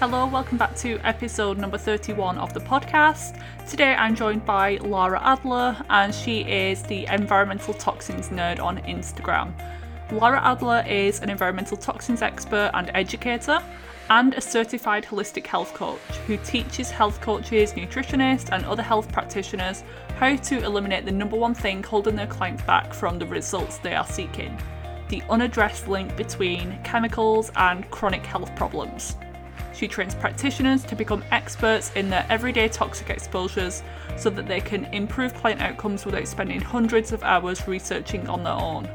Hello, welcome back to episode number 31 of the podcast. Today I'm joined by Lara Adler, and she is the environmental toxins nerd on Instagram. Lara Adler is an environmental toxins expert and educator, and a certified holistic health coach who teaches health coaches, nutritionists, and other health practitioners how to eliminate the number one thing holding their clients back from the results they are seeking the unaddressed link between chemicals and chronic health problems. She trains practitioners to become experts in their everyday toxic exposures so that they can improve client outcomes without spending hundreds of hours researching on their own.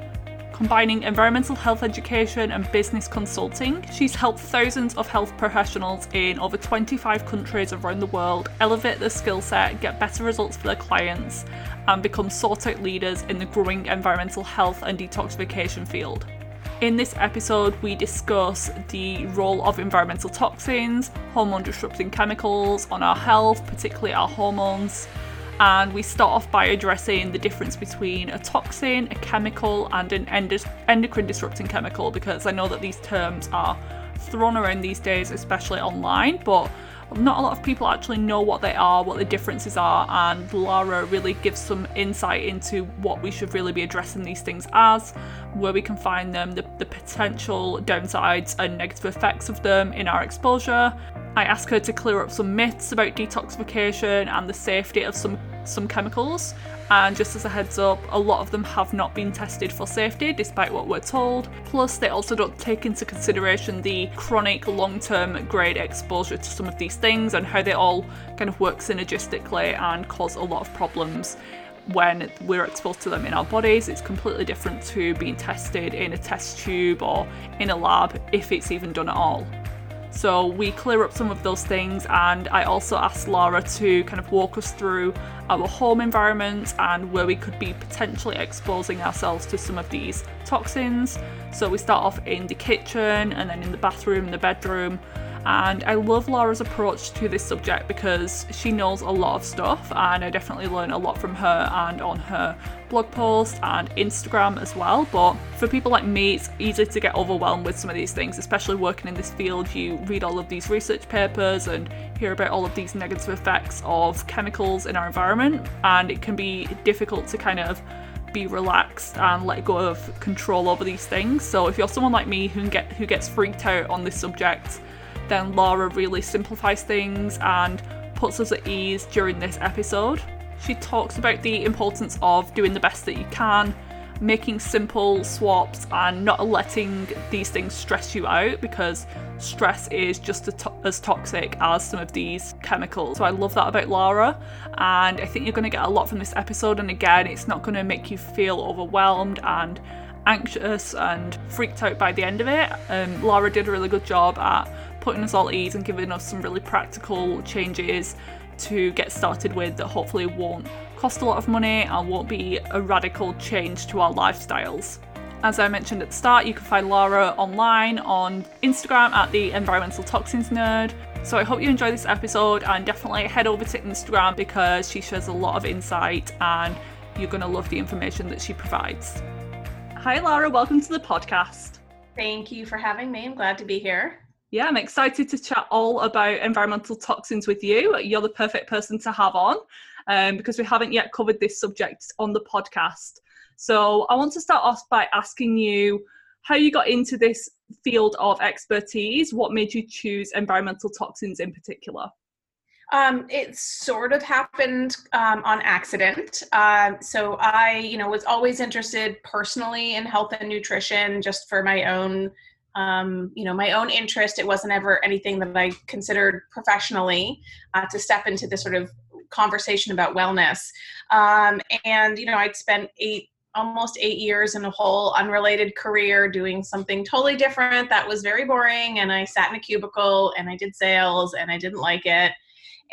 Combining environmental health education and business consulting, she's helped thousands of health professionals in over 25 countries around the world elevate their skill set, get better results for their clients, and become sought out leaders in the growing environmental health and detoxification field. In this episode, we discuss the role of environmental toxins, hormone disrupting chemicals on our health, particularly our hormones. And we start off by addressing the difference between a toxin, a chemical, and an endocrine disrupting chemical because I know that these terms are thrown around these days, especially online, but not a lot of people actually know what they are, what the differences are, and Lara really gives some insight into what we should really be addressing these things as, where we can find them, the, the potential downsides and negative effects of them in our exposure. I ask her to clear up some myths about detoxification and the safety of some some chemicals. And just as a heads up, a lot of them have not been tested for safety despite what we're told. Plus, they also don't take into consideration the chronic long term grade exposure to some of these things and how they all kind of work synergistically and cause a lot of problems when we're exposed to them in our bodies. It's completely different to being tested in a test tube or in a lab if it's even done at all. So we clear up some of those things, and I also asked Laura to kind of walk us through our home environment and where we could be potentially exposing ourselves to some of these toxins. So we start off in the kitchen and then in the bathroom, the bedroom, and I love Laura's approach to this subject because she knows a lot of stuff, and I definitely learn a lot from her and on her blog post and Instagram as well. But for people like me, it's easy to get overwhelmed with some of these things, especially working in this field. You read all of these research papers and hear about all of these negative effects of chemicals in our environment, and it can be difficult to kind of be relaxed and let go of control over these things. So if you're someone like me who get who gets freaked out on this subject, then Laura really simplifies things and puts us at ease during this episode. She talks about the importance of doing the best that you can, making simple swaps, and not letting these things stress you out because stress is just as, to- as toxic as some of these chemicals. So I love that about Laura, and I think you're going to get a lot from this episode. And again, it's not going to make you feel overwhelmed and anxious and freaked out by the end of it. Um, Laura did a really good job at putting us all at ease and giving us some really practical changes to get started with that hopefully won't cost a lot of money and won't be a radical change to our lifestyles. As I mentioned at the start, you can find Laura online on Instagram at the Environmental Toxins Nerd. So I hope you enjoy this episode and definitely head over to Instagram because she shares a lot of insight and you're going to love the information that she provides. Hi, Laura. Welcome to the podcast. Thank you for having me. I'm glad to be here. Yeah, I'm excited to chat all about environmental toxins with you. You're the perfect person to have on um, because we haven't yet covered this subject on the podcast. So I want to start off by asking you how you got into this field of expertise. What made you choose environmental toxins in particular? Um, it sort of happened um, on accident. Uh, so I, you know, was always interested personally in health and nutrition, just for my own, um, you know, my own interest. It wasn't ever anything that I considered professionally uh, to step into this sort of conversation about wellness. Um, and you know, I'd spent eight almost eight years in a whole unrelated career doing something totally different that was very boring and i sat in a cubicle and i did sales and i didn't like it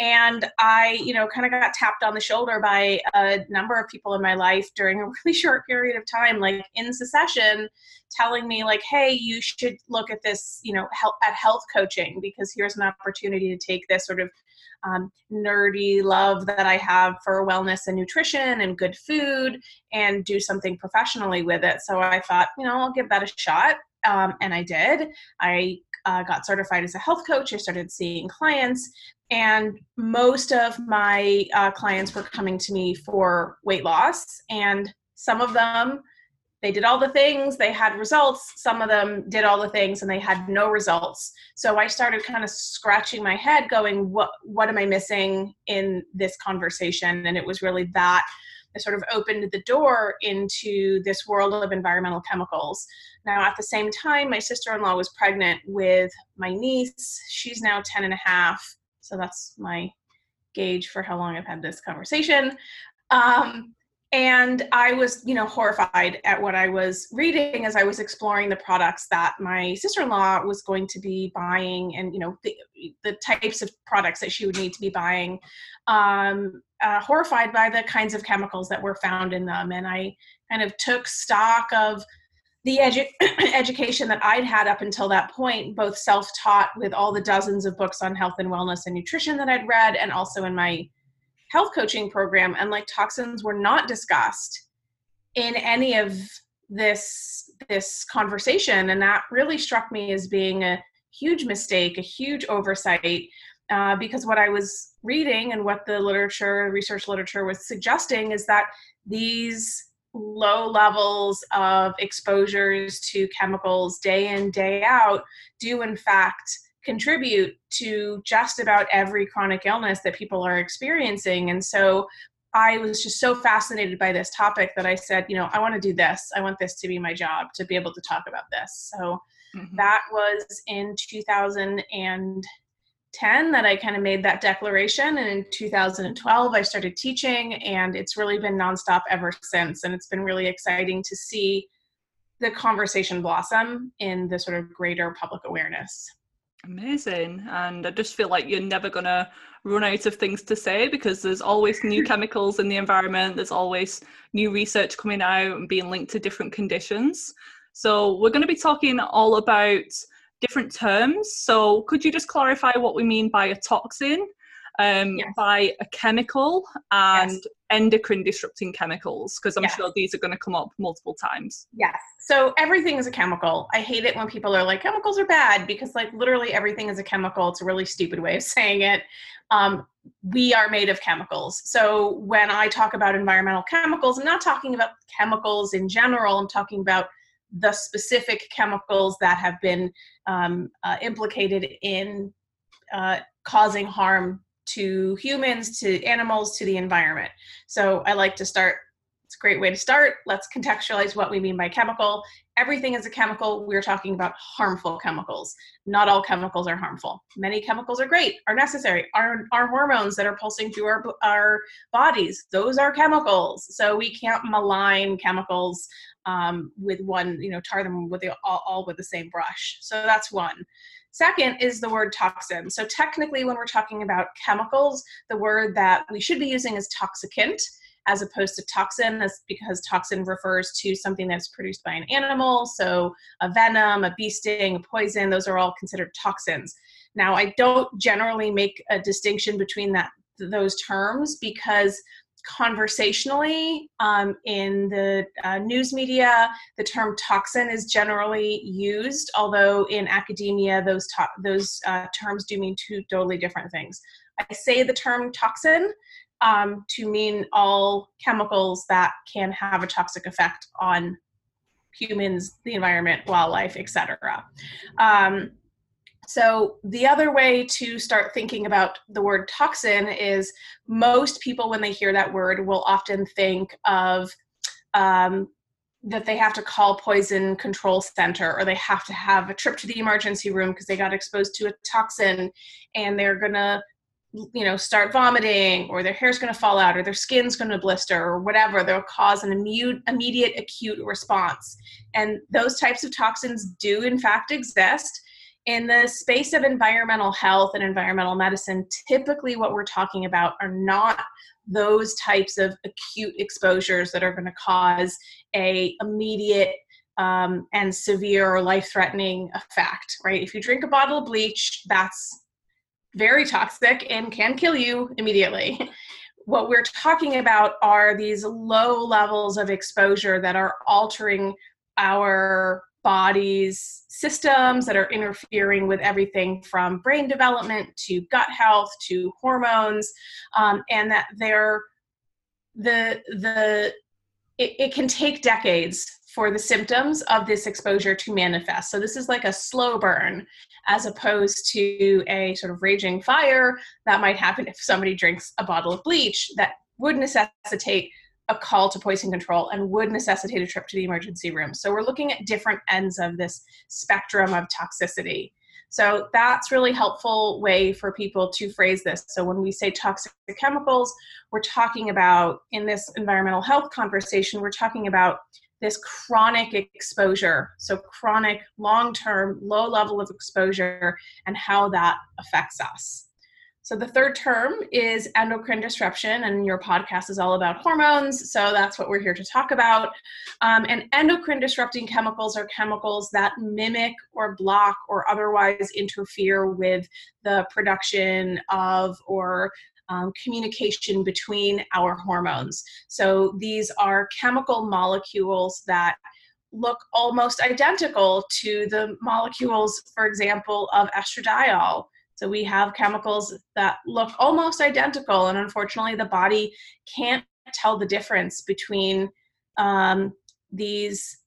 and i you know kind of got tapped on the shoulder by a number of people in my life during a really short period of time like in succession telling me like hey you should look at this you know help at health coaching because here's an opportunity to take this sort of um, nerdy love that i have for wellness and nutrition and good food and do something professionally with it. So i thought you know i'll give that a shot um, and i did i uh, got certified as a health coach. I started seeing clients, and most of my uh, clients were coming to me for weight loss. And some of them, they did all the things, they had results. Some of them did all the things and they had no results. So I started kind of scratching my head, going, "What what am I missing in this conversation?" And it was really that that sort of opened the door into this world of environmental chemicals. Now, at the same time, my sister in law was pregnant with my niece. She's now 10 and a half. So that's my gauge for how long I've had this conversation. Um, and I was, you know, horrified at what I was reading as I was exploring the products that my sister-in-law was going to be buying, and you know, the, the types of products that she would need to be buying. Um, uh, horrified by the kinds of chemicals that were found in them, and I kind of took stock of the edu- education that I'd had up until that point, both self taught with all the dozens of books on health and wellness and nutrition that I'd read, and also in my health coaching program. And like toxins were not discussed in any of this this conversation and that really struck me as being a huge mistake a huge oversight uh, because what i was reading and what the literature research literature was suggesting is that these low levels of exposures to chemicals day in, day out do in fact contribute to just about every chronic illness that people are experiencing. And so I was just so fascinated by this topic that I said, you know, I want to do this. I want this to be my job to be able to talk about this. So mm-hmm. that was in 2010 that I kind of made that declaration. And in 2012, I started teaching, and it's really been nonstop ever since. And it's been really exciting to see the conversation blossom in the sort of greater public awareness. Amazing. And I just feel like you're never going to run out of things to say because there's always new chemicals in the environment, there's always new research coming out and being linked to different conditions. So, we're going to be talking all about different terms. So could you just clarify what we mean by a toxin, um, yes. by a chemical, and yes. endocrine disrupting chemicals? Because I'm yes. sure these are going to come up multiple times. Yes. So everything is a chemical. I hate it when people are like, chemicals are bad because, like, literally everything is a chemical. It's a really stupid way of saying it. Um, we are made of chemicals. So when I talk about environmental chemicals, I'm not talking about chemicals in general. I'm talking about the specific chemicals that have been um, uh, implicated in uh, causing harm to humans, to animals, to the environment. So I like to start, it's a great way to start. Let's contextualize what we mean by chemical. Everything is a chemical. We're talking about harmful chemicals. Not all chemicals are harmful. Many chemicals are great, are necessary. Our, our hormones that are pulsing through our, our bodies, those are chemicals. So we can't malign chemicals um, with one, you know, tar them with the, all, all with the same brush. So that's one. Second is the word toxin. So technically, when we're talking about chemicals, the word that we should be using is toxicant as opposed to toxin that's because toxin refers to something that's produced by an animal so a venom a bee sting a poison those are all considered toxins now i don't generally make a distinction between that those terms because conversationally um, in the uh, news media the term toxin is generally used although in academia those to- those uh, terms do mean two totally different things. I say the term toxin um, to mean all chemicals that can have a toxic effect on humans the environment wildlife etc um, So, the other way to start thinking about the word toxin is most people, when they hear that word, will often think of um, that they have to call poison control center or they have to have a trip to the emergency room because they got exposed to a toxin and they're going to you know start vomiting or their hair's going to fall out or their skin's going to blister or whatever. They'll cause an immune, immediate acute response. And those types of toxins do in fact exist in the space of environmental health and environmental medicine typically what we're talking about are not those types of acute exposures that are going to cause a immediate um, and severe or life-threatening effect right if you drink a bottle of bleach that's very toxic and can kill you immediately. what we're talking about are these low levels of exposure that are altering our body's systems that are interfering with everything from brain development to gut health to hormones um, and that they're the the it, it can take decades for the symptoms of this exposure to manifest. So this is like a slow burn as opposed to a sort of raging fire that might happen if somebody drinks a bottle of bleach that would necessitate a call to poison control and would necessitate a trip to the emergency room. So we're looking at different ends of this spectrum of toxicity. So that's really helpful way for people to phrase this. So when we say toxic chemicals, we're talking about in this environmental health conversation, we're talking about this chronic exposure. So, chronic, long term, low level of exposure, and how that affects us. So, the third term is endocrine disruption, and your podcast is all about hormones. So, that's what we're here to talk about. Um, and endocrine disrupting chemicals are chemicals that mimic or block or otherwise interfere with the production of or um, communication between our hormones. So these are chemical molecules that look almost identical to the molecules, for example, of estradiol. So we have chemicals that look almost identical, and unfortunately, the body can't tell the difference between um, these,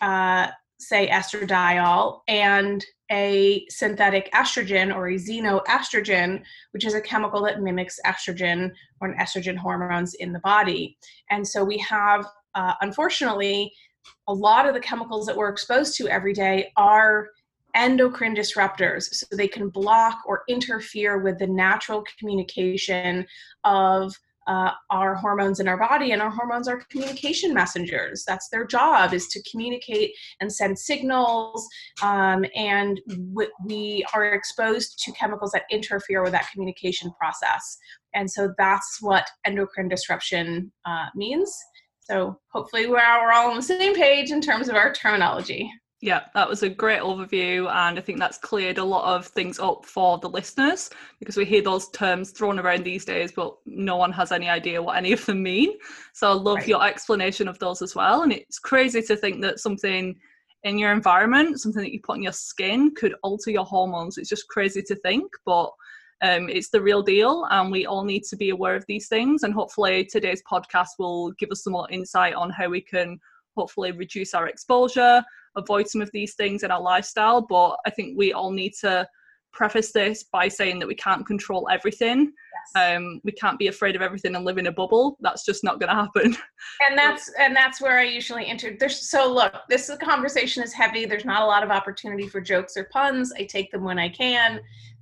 uh, say, estradiol and a synthetic estrogen or a xenoestrogen, which is a chemical that mimics estrogen or an estrogen hormones in the body. And so we have, uh, unfortunately, a lot of the chemicals that we're exposed to every day are endocrine disruptors. So they can block or interfere with the natural communication of uh, our hormones in our body and our hormones are communication messengers. That's their job is to communicate and send signals um, and we are exposed to chemicals that interfere with that communication process. And so that's what endocrine disruption uh, means. So hopefully we're all on the same page in terms of our terminology yeah, that was a great overview, and I think that's cleared a lot of things up for the listeners because we hear those terms thrown around these days, but no one has any idea what any of them mean. So I love right. your explanation of those as well. And it's crazy to think that something in your environment, something that you put on your skin, could alter your hormones. It's just crazy to think, but um, it's the real deal, and we all need to be aware of these things. And hopefully, today's podcast will give us some more insight on how we can hopefully reduce our exposure avoid some of these things in our lifestyle. But I think we all need to preface this by saying that we can't control everything. Yes. Um, we can't be afraid of everything and live in a bubble. That's just not going to happen. And that's and that's where I usually enter. There's so look, this conversation is heavy. There's not a lot of opportunity for jokes or puns. I take them when I can.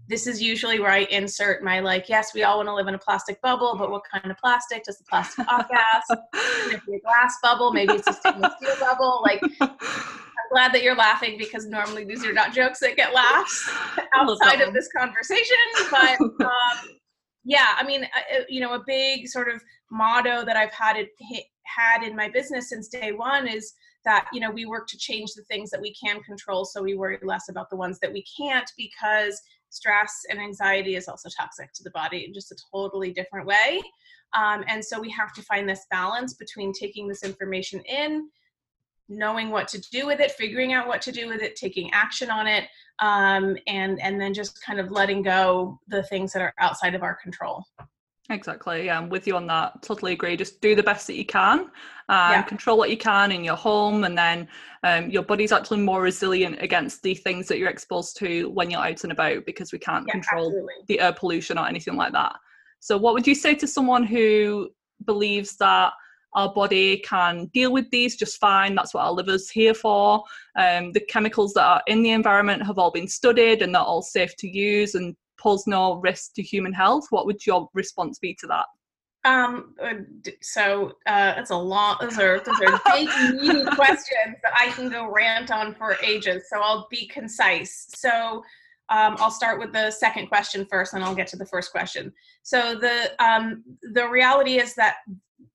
This is usually where I insert my like, yes, we all want to live in a plastic bubble, but what kind of plastic does the plastic podcast? it be a glass bubble, maybe it's a stainless steel bubble. Like glad that you're laughing because normally these are not jokes that get laughs outside of this conversation. But um, yeah, I mean, uh, you know, a big sort of motto that I've had it had in my business since day one is that you know we work to change the things that we can control, so we worry less about the ones that we can't because stress and anxiety is also toxic to the body in just a totally different way. Um, and so we have to find this balance between taking this information in knowing what to do with it figuring out what to do with it taking action on it um, and and then just kind of letting go the things that are outside of our control Exactly. Yeah, I'm with you on that. Totally agree. Just do the best that you can and yeah. control what you can in your home, and then um, your body's actually more resilient against the things that you're exposed to when you're out and about because we can't yeah, control absolutely. the air pollution or anything like that. So, what would you say to someone who believes that our body can deal with these just fine? That's what our liver's here for. Um, the chemicals that are in the environment have all been studied and they're all safe to use and pose no risk to human health. What would your response be to that? Um, uh, so uh, that's a lot. Those are those are big, meaty questions that I can go rant on for ages. So I'll be concise. So um, I'll start with the second question first, and I'll get to the first question. So the um, the reality is that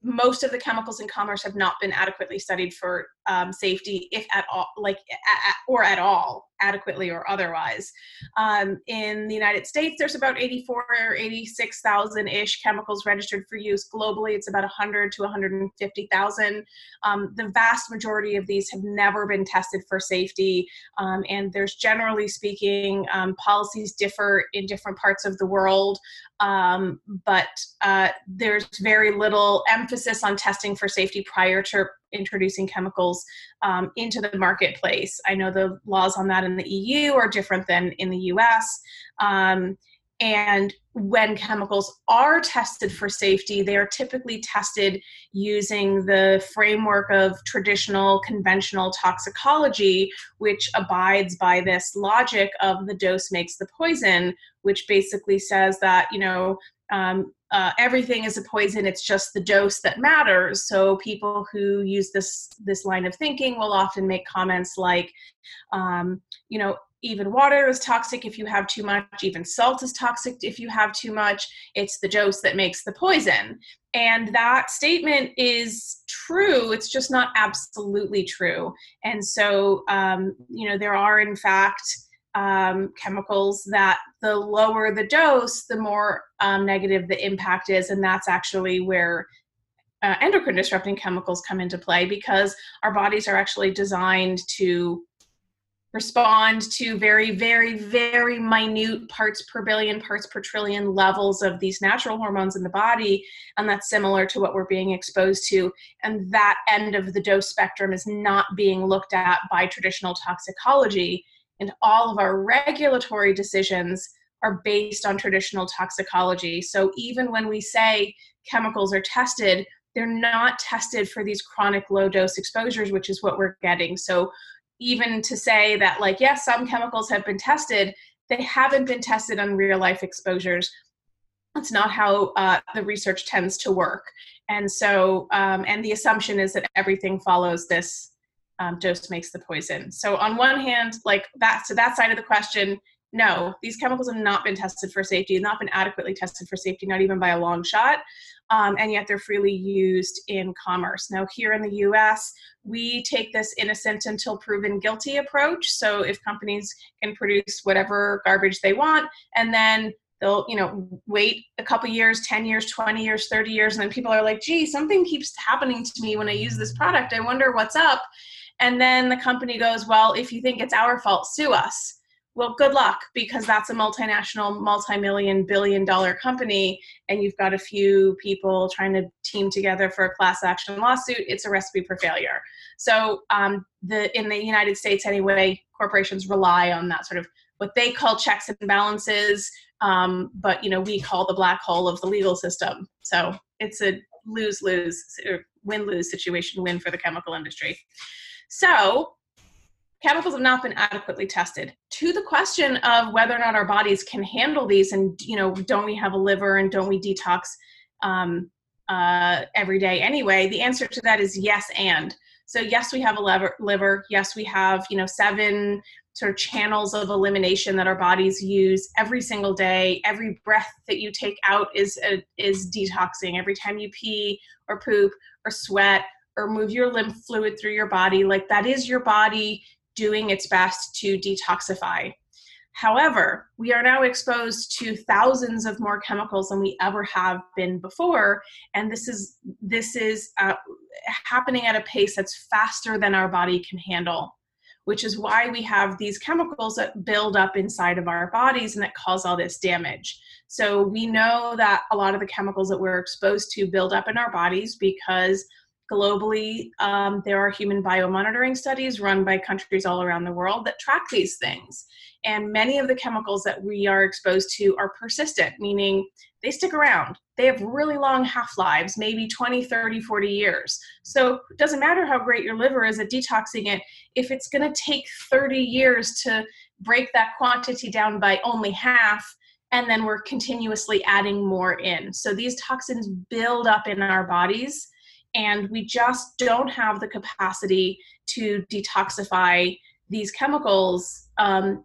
most of the chemicals in commerce have not been adequately studied for um, safety, if at all, like at, or at all, adequately or otherwise. Um, in the United States, there's about 84 or 86,000 ish chemicals registered for use. Globally, it's about 100 to 150,000. Um, the vast majority of these have never been tested for safety, um, and there's generally speaking, um, policies differ in different parts of the world. Um, but uh, there's very little emphasis on testing for safety prior to introducing chemicals um, into the marketplace. I know the laws on that in the EU are different than in the US. Um, and when chemicals are tested for safety, they are typically tested using the framework of traditional conventional toxicology, which abides by this logic of the dose makes the poison, which basically says that, you know, um, uh, everything is a poison it's just the dose that matters. So people who use this this line of thinking will often make comments like um, you know even water is toxic if you have too much even salt is toxic if you have too much. It's the dose that makes the poison. And that statement is true it's just not absolutely true. And so um, you know there are in fact um, chemicals that the lower the dose, the more um, negative the impact is. And that's actually where uh, endocrine disrupting chemicals come into play because our bodies are actually designed to respond to very, very, very minute parts per billion, parts per trillion levels of these natural hormones in the body. And that's similar to what we're being exposed to. And that end of the dose spectrum is not being looked at by traditional toxicology and all of our regulatory decisions are based on traditional toxicology. So even when we say chemicals are tested, they're not tested for these chronic low dose exposures, which is what we're getting. So even to say that, like, yes, some chemicals have been tested, they haven't been tested on real life exposures. That's not how uh, the research tends to work. And so, um, and the assumption is that everything follows this um, dose makes the poison. So on one hand, like that, so that side of the question, no, these chemicals have not been tested for safety, not been adequately tested for safety, not even by a long shot, um, and yet they're freely used in commerce. Now, here in the US, we take this innocent until proven guilty approach. So if companies can produce whatever garbage they want, and then they'll you know wait a couple years 10 years 20 years 30 years and then people are like gee something keeps happening to me when i use this product i wonder what's up and then the company goes, well, if you think it's our fault, sue us. Well, good luck because that's a multinational, multi million, billion dollar company, and you've got a few people trying to team together for a class action lawsuit. It's a recipe for failure. So, um, the in the United States, anyway, corporations rely on that sort of what they call checks and balances, um, but you know we call the black hole of the legal system. So it's a lose lose win lose situation win for the chemical industry. So, chemicals have not been adequately tested. To the question of whether or not our bodies can handle these, and you know, don't we have a liver and don't we detox um, uh, every day anyway? The answer to that is yes, and so yes, we have a liver. Liver. Yes, we have you know seven sort of channels of elimination that our bodies use every single day. Every breath that you take out is a, uh, is detoxing. Every time you pee or poop or sweat or move your lymph fluid through your body. Like that is your body doing its best to detoxify. However, we are now exposed to thousands of more chemicals than we ever have been before, and this is this is uh, happening at a pace that's faster than our body can handle. which is why we have these chemicals that build up inside of our bodies and that cause all this damage. So we know that a lot of the chemicals that we're exposed to build up in our bodies because globally um, there are human biomonitoring studies run by countries all around the world that track these things. And many of the chemicals that we are exposed to are persistent, meaning they stick around. They have really long half lives, maybe 20, 30, 40 years. So it doesn't matter how great your liver is at detoxing it, if it's going to take 30 years to break that quantity down by only half, and then we're continuously adding more in. So these toxins build up in our bodies, and we just don't have the capacity to detoxify these chemicals um,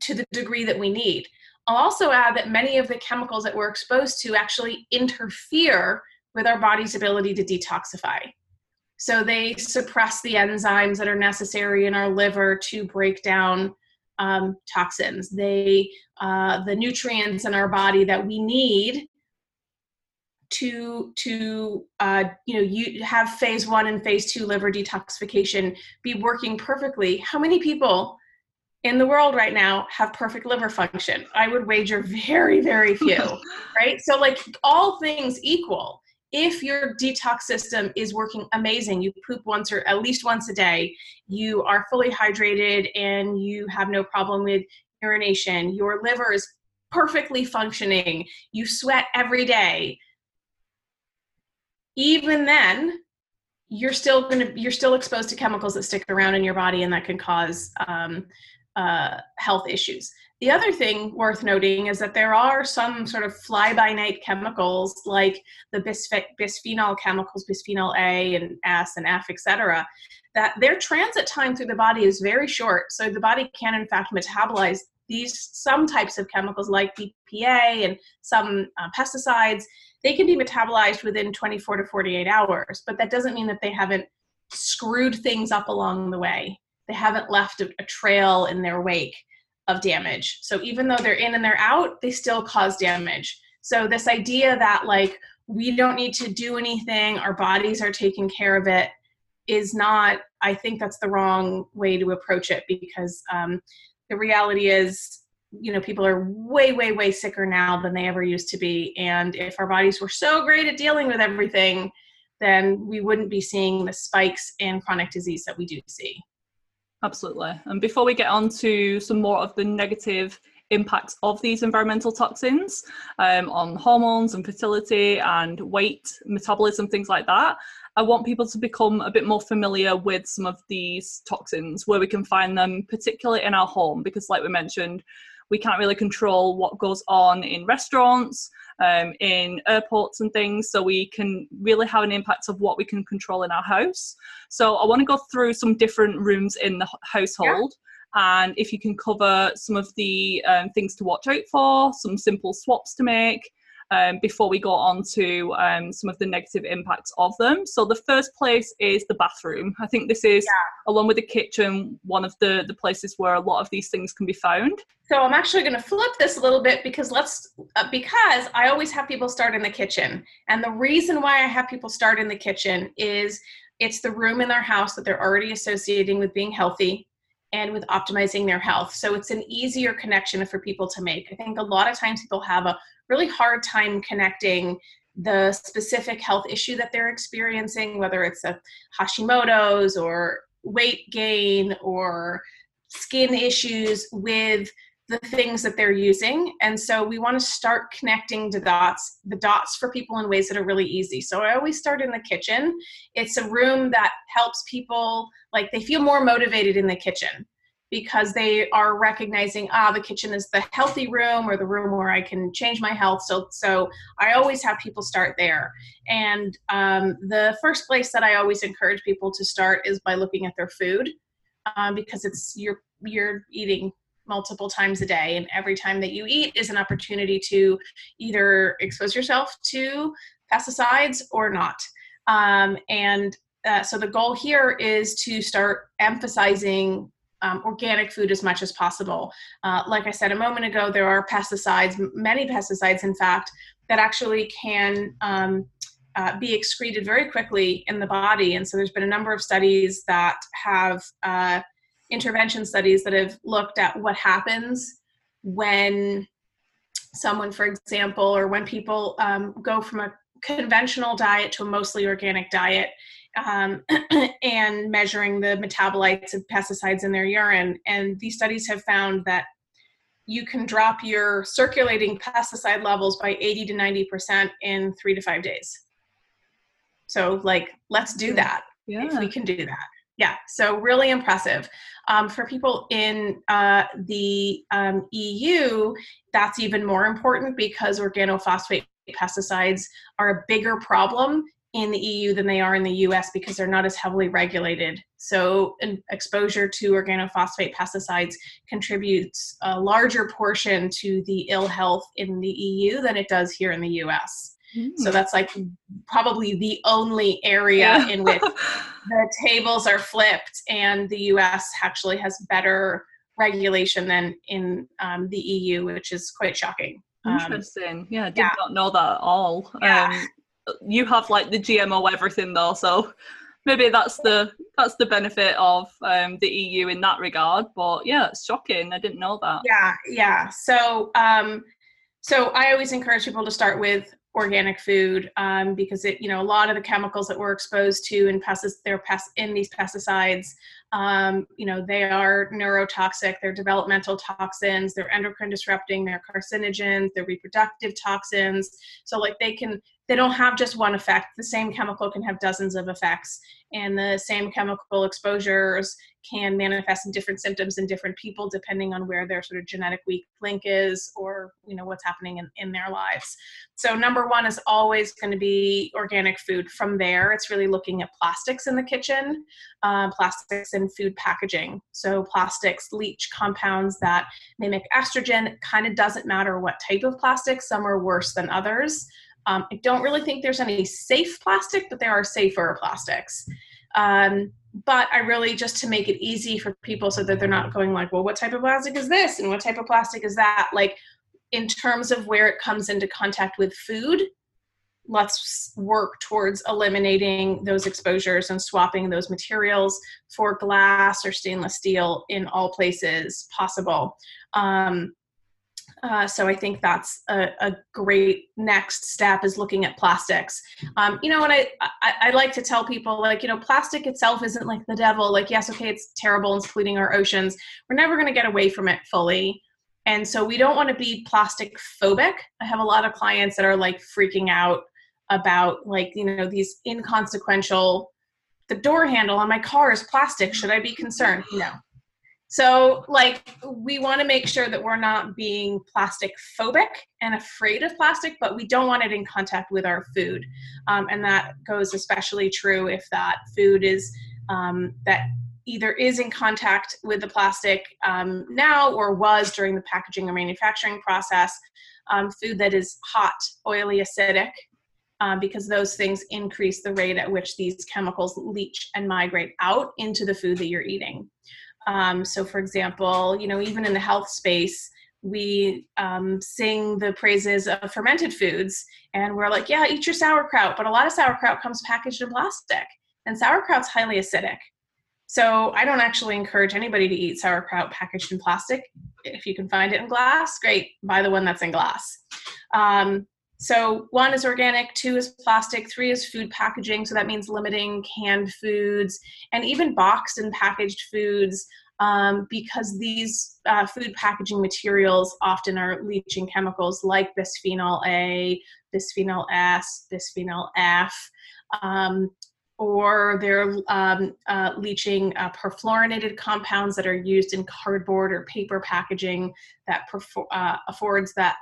to the degree that we need. I'll also add that many of the chemicals that we're exposed to actually interfere with our body's ability to detoxify. So they suppress the enzymes that are necessary in our liver to break down um, toxins. They uh, the nutrients in our body that we need to to uh, you know you have phase one and phase two liver detoxification be working perfectly. How many people in the world right now have perfect liver function. I would wager very, very few, right? So, like, all things equal, if your detox system is working amazing, you poop once or at least once a day, you are fully hydrated, and you have no problem with urination, your liver is perfectly functioning, you sweat every day. Even then, you're still going to you're still exposed to chemicals that stick around in your body and that can cause um, uh, health issues. The other thing worth noting is that there are some sort of fly by night chemicals like the bisph- bisphenol chemicals, bisphenol A and S and F, etc., that their transit time through the body is very short. So the body can, in fact, metabolize these some types of chemicals like BPA and some uh, pesticides. They can be metabolized within 24 to 48 hours, but that doesn't mean that they haven't screwed things up along the way they haven't left a, trail in their wake of damage. So even though they're in and they're out, they still cause damage. So this idea that like we don't need to do anything, our bodies are taking care of it, is not. I think that's the wrong way to approach it because um, the reality is, you know, people are way, way, way sicker now than they ever used to be. And if our bodies were so great at dealing with everything, then we wouldn't be seeing the spikes in chronic disease that we do see. Absolutely. And before we get on to some more of the negative impacts of these environmental toxins um, on hormones and fertility and weight, metabolism, things like that, I want people to become a bit more familiar with some of these toxins, where we can find them, particularly in our home, because, like we mentioned, we can't really control what goes on in restaurants, um, in airports and things. So we can really have an impact of what we can control in our house. So I want to go through some different rooms in the household. Yeah and if you can cover some of the um, things to watch out for, some simple swaps to make, um, before we go on to um, some of the negative impacts of them. So the first place is the bathroom. I think this is, yeah. along with the kitchen, one of the, the places where a lot of these things can be found. So I'm actually going to flip this a little bit because let's uh, because I always have people start in the kitchen, and the reason why I have people start in the kitchen is it's the room in their house that they're already associating with being healthy and with optimizing their health. So it's an easier connection for people to make. I think a lot of times people have a really hard time connecting the specific health issue that they're experiencing, whether it's a Hashimoto's or weight gain or skin issues, with the things that they're using. And so we want to start connecting the dots, the dots for people in ways that are really easy. So I always start in the kitchen. It's a room that helps people like they feel more motivated in the kitchen because they are recognizing ah the kitchen is the healthy room or the room where i can change my health so so i always have people start there and um, the first place that i always encourage people to start is by looking at their food um, because it's you're you're eating multiple times a day and every time that you eat is an opportunity to either expose yourself to pesticides or not um, and uh, so the goal here is to start emphasizing um, organic food as much as possible. Uh, like I said a moment ago, there are pesticides, many pesticides, in fact, that actually can um, uh, be excreted very quickly in the body. And so there's been a number of studies that have uh, intervention studies that have looked at what happens when someone, for example, or when people um, go from a conventional diet to a mostly organic diet um, and measuring the metabolites of pesticides in their urine. And these studies have found that you can drop your circulating pesticide levels by 80 to 90% in three to five days. So, like, let's do that yeah. if we can do that. Yeah, so really impressive. Um, for people in uh, the um, EU, that's even more important because organophosphate pesticides are a bigger problem in the EU than they are in the US because they're not as heavily regulated. So, exposure to organophosphate pesticides contributes a larger portion to the ill health in the EU than it does here in the US. Mm. So, that's like probably the only area yeah. in which the tables are flipped, and the US actually has better regulation than in um, the EU, which is quite shocking. Um, Interesting. Um, yeah, I did yeah. not know that at all. Yeah. Um, you have like the GMO everything though, so maybe that's the that's the benefit of um, the EU in that regard. But yeah, it's shocking. I didn't know that. Yeah, yeah. So um, so I always encourage people to start with organic food um, because it you know a lot of the chemicals that we're exposed to in pesticides they're pest in these pesticides um, you know they are neurotoxic they're developmental toxins they're endocrine disrupting they're carcinogens they're reproductive toxins. So like they can they don't have just one effect. The same chemical can have dozens of effects, and the same chemical exposures can manifest in different symptoms in different people depending on where their sort of genetic weak link is or you know what's happening in, in their lives. So number one is always going to be organic food. From there it's really looking at plastics in the kitchen uh, plastics in food packaging. So plastics leach compounds that mimic estrogen. Kind of doesn't matter what type of plastic. Some are worse than others um, I don't really think there's any safe plastic, but there are safer plastics. Um, but I really just to make it easy for people so that they're not going like, well, what type of plastic is this and what type of plastic is that? Like, in terms of where it comes into contact with food, let's work towards eliminating those exposures and swapping those materials for glass or stainless steel in all places possible. Um, uh, so I think that's a, a, great next step is looking at plastics. Um, you know, and I, I, I like to tell people like you know plastic itself isn't like the devil. Like yes, okay, it's terrible and it's polluting our oceans. We're never going to get away from it fully, and so we don't want to be plastic phobic. I have a lot of clients that are like freaking out about like you know these inconsequential. The door handle on my car is plastic. Should I be concerned? No, so, like, we want to make sure that we're not being plastic phobic and afraid of plastic, but we don't want it in contact with our food. Um, and that goes especially true if that food is um, that either is in contact with the plastic um, now or was during the packaging or manufacturing process. Um, food that is hot, oily, acidic, um, because those things increase the rate at which these chemicals leach and migrate out into the food that you're eating. Um, so, for example, you know, even in the health space, we um, sing the praises of fermented foods, and we're like, yeah, eat your sauerkraut. But a lot of sauerkraut comes packaged in plastic, and sauerkraut's highly acidic. So, I don't actually encourage anybody to eat sauerkraut packaged in plastic. If you can find it in glass, great, buy the one that's in glass. Um, so one is organic, two is plastic, three is food packaging. So that means limiting canned foods and even boxed and packaged foods um, because these uh, food packaging materials often are leaching chemicals like bisphenol A, bisphenol S, bisphenol F. Um, or they're um, uh, leaching uh, perfluorinated compounds that are used in cardboard or paper packaging that perfor- uh, affords that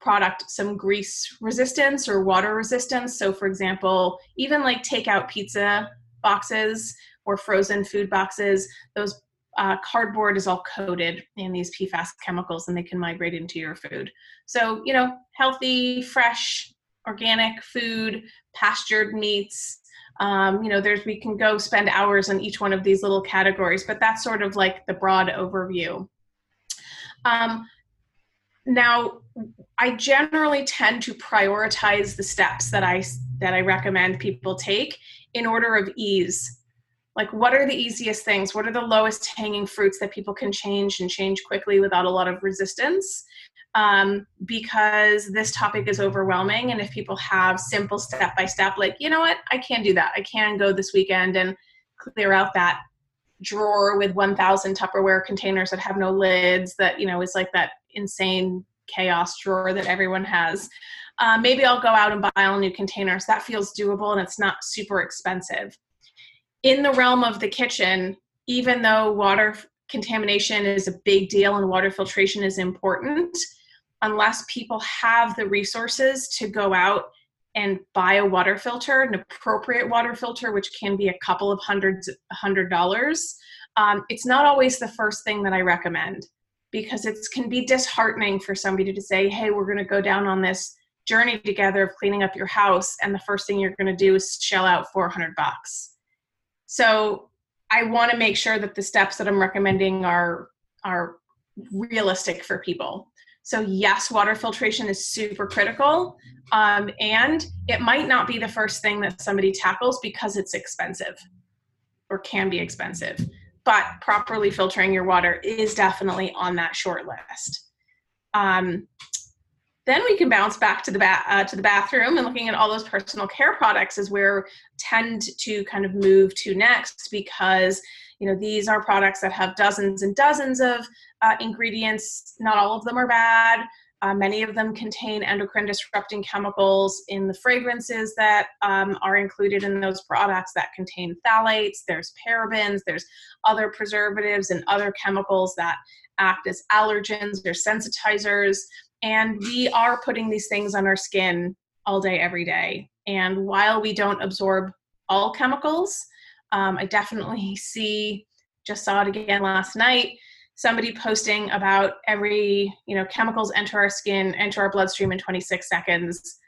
product some grease resistance or water resistance. So, for example, even like takeout pizza boxes or frozen food boxes, those uh, cardboard is all coated in these PFAS chemicals and they can migrate into your food. So, you know, healthy, fresh, organic food, pastured meats. Um, you know, there's we can go spend hours on each one of these little categories, but that's sort of like the broad overview. Um, now, I generally tend to prioritize the steps that I that I recommend people take in order of ease. like what are the easiest things? What are the lowest hanging fruits that people can change and change quickly without a lot of resistance? Um, because this topic is overwhelming and if people have simple step by step like you know what? I can do that. I can go this weekend and clear out that drawer with 1000 tupperware containers that have no lids that you know is like that insane chaos drawer that everyone has. Uh, maybe i'll go out and buy all new containers. That feels doable and it's not super expensive. In the realm of the kitchen, even though water contamination is a big deal and water filtration is important, unless people have the resources to go out and buy a water filter, an appropriate water filter, which can be a couple of hundreds, hundred dollars, um, it's not always the first thing that I recommend because it can be disheartening for somebody to say, hey, we're going to go down on this journey together of cleaning up your house, and the first thing you're going to do is shell out 400 bucks so I want to make sure that the steps that I'm recommending are are realistic for people. So yes, water filtration is super critical, um, and it might not be the first thing that somebody tackles because it's expensive or can be expensive. But properly filtering your water is definitely on that short list. Um, then we can bounce back to the ba- uh, to the bathroom and looking at all those personal care products is where tend to kind of move to next because you know these are products that have dozens and dozens of uh, ingredients not all of them are bad uh, many of them contain endocrine disrupting chemicals in the fragrances that um, are included in those products that contain phthalates there's parabens there's other preservatives and other chemicals that act as allergens or sensitizers and we are putting these things on our skin all day, every day. And while we don't absorb all chemicals, um, I definitely see, just saw it again last night, somebody posting about every, you know, chemicals enter our skin, enter our bloodstream in 26 seconds.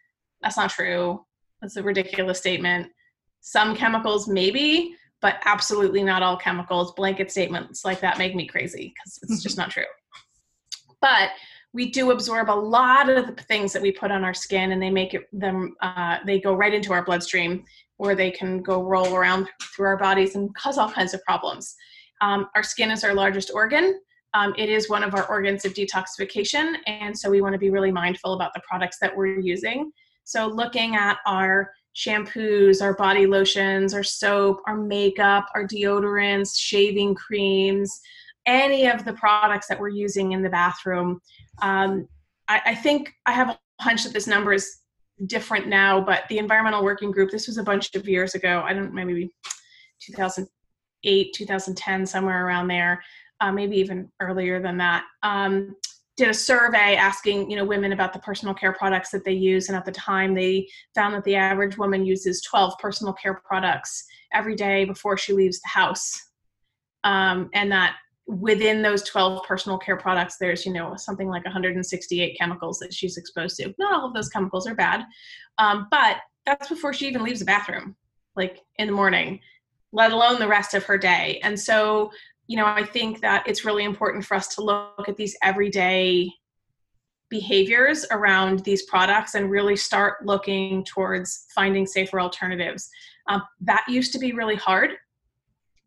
That's not true. That's a ridiculous statement. Some chemicals, maybe, but absolutely not all chemicals. Blanket statements like that make me crazy because it's just not true. But we do absorb a lot of the things that we put on our skin and they make it them uh, they go right into our bloodstream where they can go roll around through our bodies and cause all kinds of problems um, our skin is our largest organ um, it is one of our organs of detoxification and so we want to be really mindful about the products that we're using so looking at our shampoos our body lotions our soap our makeup our deodorants shaving creams any of the products that we're using in the bathroom. Um, I, I, think I have a hunch that this number is different now, but the Environmental Working Group, this was a bunch of years ago, I don't maybe 2008, 2010, somewhere around there, uh, maybe even earlier than that. Um, did a survey asking you know women about the personal care products that they use and at the time they found that the average woman uses 12 personal care products every day before she leaves the house um, and that within those 12 personal care products there's you know something like 168 chemicals that she's exposed to not all of those chemicals are bad um, but that's before she even leaves the bathroom like in the morning let alone the rest of her day and so you know i think that it's really important for us to look at these everyday behaviors around these products and really start looking towards finding safer alternatives um, that used to be really hard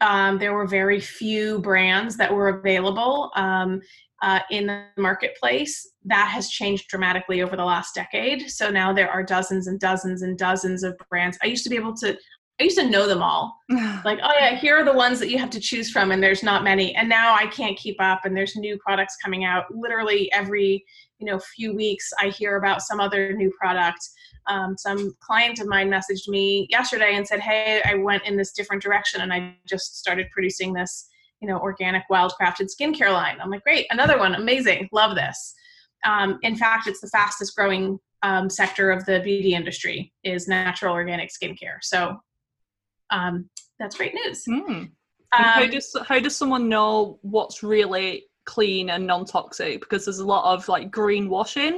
um, there were very few brands that were available um, uh, in the marketplace. That has changed dramatically over the last decade. So now there are dozens and dozens and dozens of brands. I used to be able to, I used to know them all. like, oh yeah, here are the ones that you have to choose from, and there's not many. And now I can't keep up, and there's new products coming out literally every you know few weeks. I hear about some other new product um, some client of mine messaged me yesterday and said, "Hey, I went in this different direction and I just started producing this, you know, organic, wildcrafted skincare line." I'm like, "Great, another one, amazing, love this." Um, in fact, it's the fastest growing um, sector of the beauty industry is natural organic skincare. So um, that's great news. Mm. how does how does someone know what's really clean and non-toxic because there's a lot of like greenwashing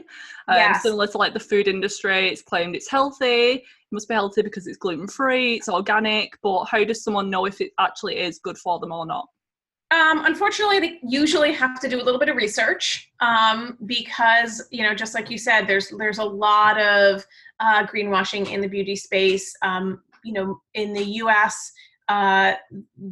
um, yes. similar to like the food industry it's claimed it's healthy it must be healthy because it's gluten-free it's organic but how does someone know if it actually is good for them or not um, unfortunately, they usually have to do a little bit of research um, because, you know, just like you said, there's there's a lot of uh, greenwashing in the beauty space. Um, you know, in the U.S., uh,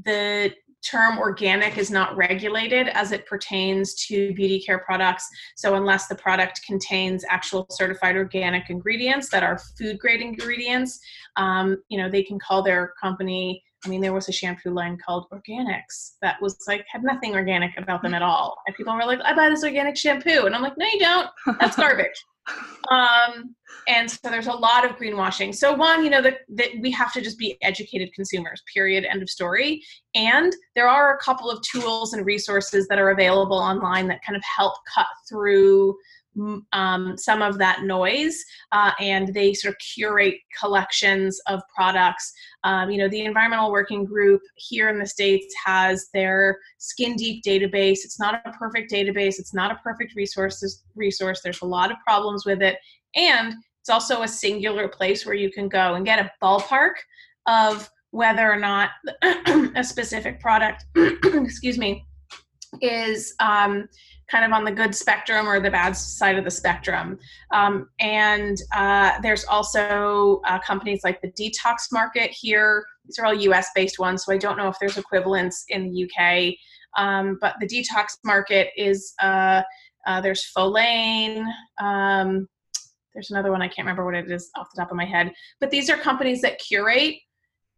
the term organic is not regulated as it pertains to beauty care products. So, unless the product contains actual certified organic ingredients that are food grade ingredients, um, you know, they can call their company. I mean, there was a shampoo line called Organics that was like had nothing organic about them at all, and people were like, "I buy this organic shampoo," and I'm like, "No, you don't. That's garbage." Um, and so there's a lot of greenwashing. So one, you know, that we have to just be educated consumers. Period. End of story. And there are a couple of tools and resources that are available online that kind of help cut through um, some of that noise uh, and they sort of curate collections of products um, you know the environmental working group here in the states has their skin deep database. It's not a perfect database. It's not a perfect resources resource. There's a lot of problems with it. And it's also a singular place where you can go and get a ballpark of whether or not a specific product excuse me is um, kind of on the good spectrum or the bad side of the spectrum. Um, and uh, there's also uh, companies like the Detox Market here. These are all US based ones, so I don't know if there's equivalents in the UK. Um, but the Detox Market is, uh, uh, there's Follain. Um, there's another one, I can't remember what it is off the top of my head. But these are companies that curate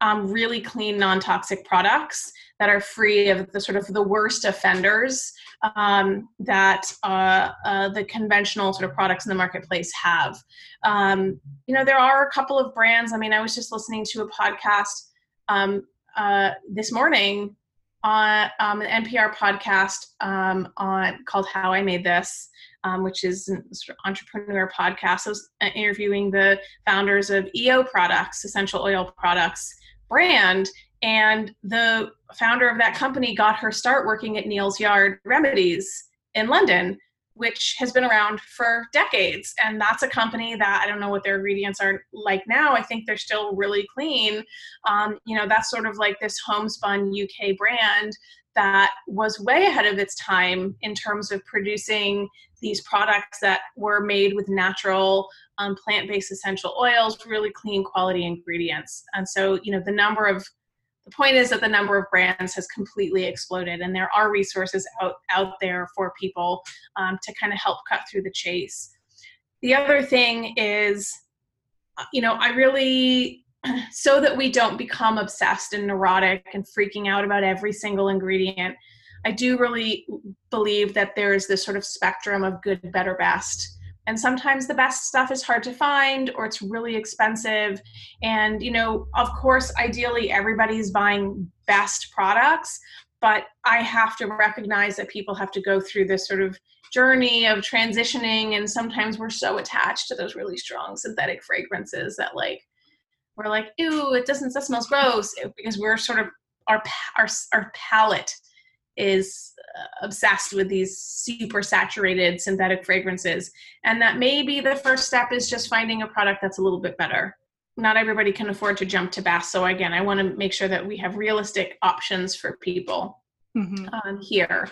um, really clean, non toxic products that are free of the sort of the worst offenders um, that uh, uh, the conventional sort of products in the marketplace have. Um, you know, there are a couple of brands. I mean, I was just listening to a podcast um, uh, this morning on um, an NPR podcast um, on called "How I Made This." Um, which is an entrepreneur podcast. I was uh, interviewing the founders of EO Products, essential oil products brand, and the founder of that company got her start working at Neal's Yard Remedies in London, which has been around for decades. And that's a company that I don't know what their ingredients are like now. I think they're still really clean. Um, you know, that's sort of like this homespun UK brand that was way ahead of its time in terms of producing these products that were made with natural um, plant-based essential oils really clean quality ingredients. And so you know the number of the point is that the number of brands has completely exploded and there are resources out out there for people um, to kind of help cut through the chase. The other thing is you know i really so that we don't become obsessed and neurotic and freaking out about every single ingredient i do really believe that there is this sort of spectrum of good better best. And sometimes the best stuff is hard to find or it's really expensive. And you know of course ideally everybody's buying best products but i have to recognize that people have to go through this sort of journey of transitioning. And sometimes we're so attached to those really strong synthetic fragrances that like we're like ew it doesn't that smells gross because we're sort of our our, our palate is uh, obsessed with these super saturated synthetic fragrances and that maybe the first step is just finding a product that's a little bit better. Not everybody can afford to jump to bath so again i want to make sure that we have realistic options for people mm-hmm. um, here.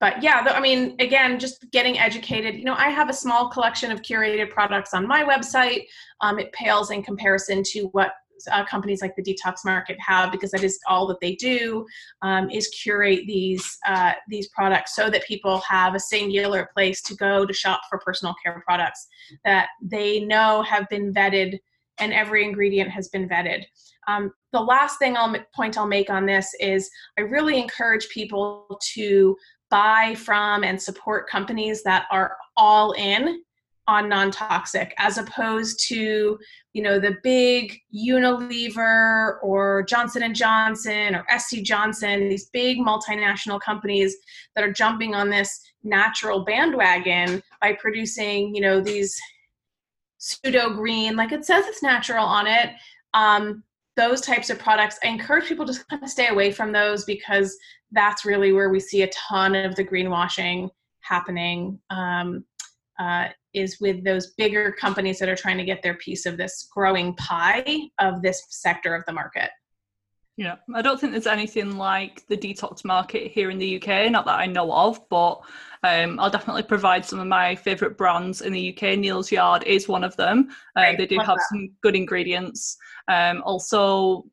But yeah i mean again just getting educated. You know i have a small collection of curated products on my website. Um, it pales in comparison to what uh, companies like the detox market have because that is all that they do um, is curate these uh, these products so that people have a singular place to go to shop for personal care products that they know have been vetted and every ingredient has been vetted. Um, the last thing i'll point i'll make on this is i really encourage people to buy from and support companies that are all in on non-toxic as opposed to you know the big unilever or johnson johnson or sc johnson these big multinational companies that are jumping on this natural bandwagon by producing you know these pseudo green like it says it's natural on it um, those types of products. I encourage people to kind of stay away from those because that's really where we see a ton of the greenwashing happening um, uh, is with those bigger companies that are trying to get their piece of this growing pie of this sector of the market. Yeah, I don't think there's anything like the detox market here in the UK, not that I know of, but um, I'll definitely provide some of my favourite brands in the UK. Neal's Yard is one of them. Uh, right, they do have that. some good ingredients. Um, also,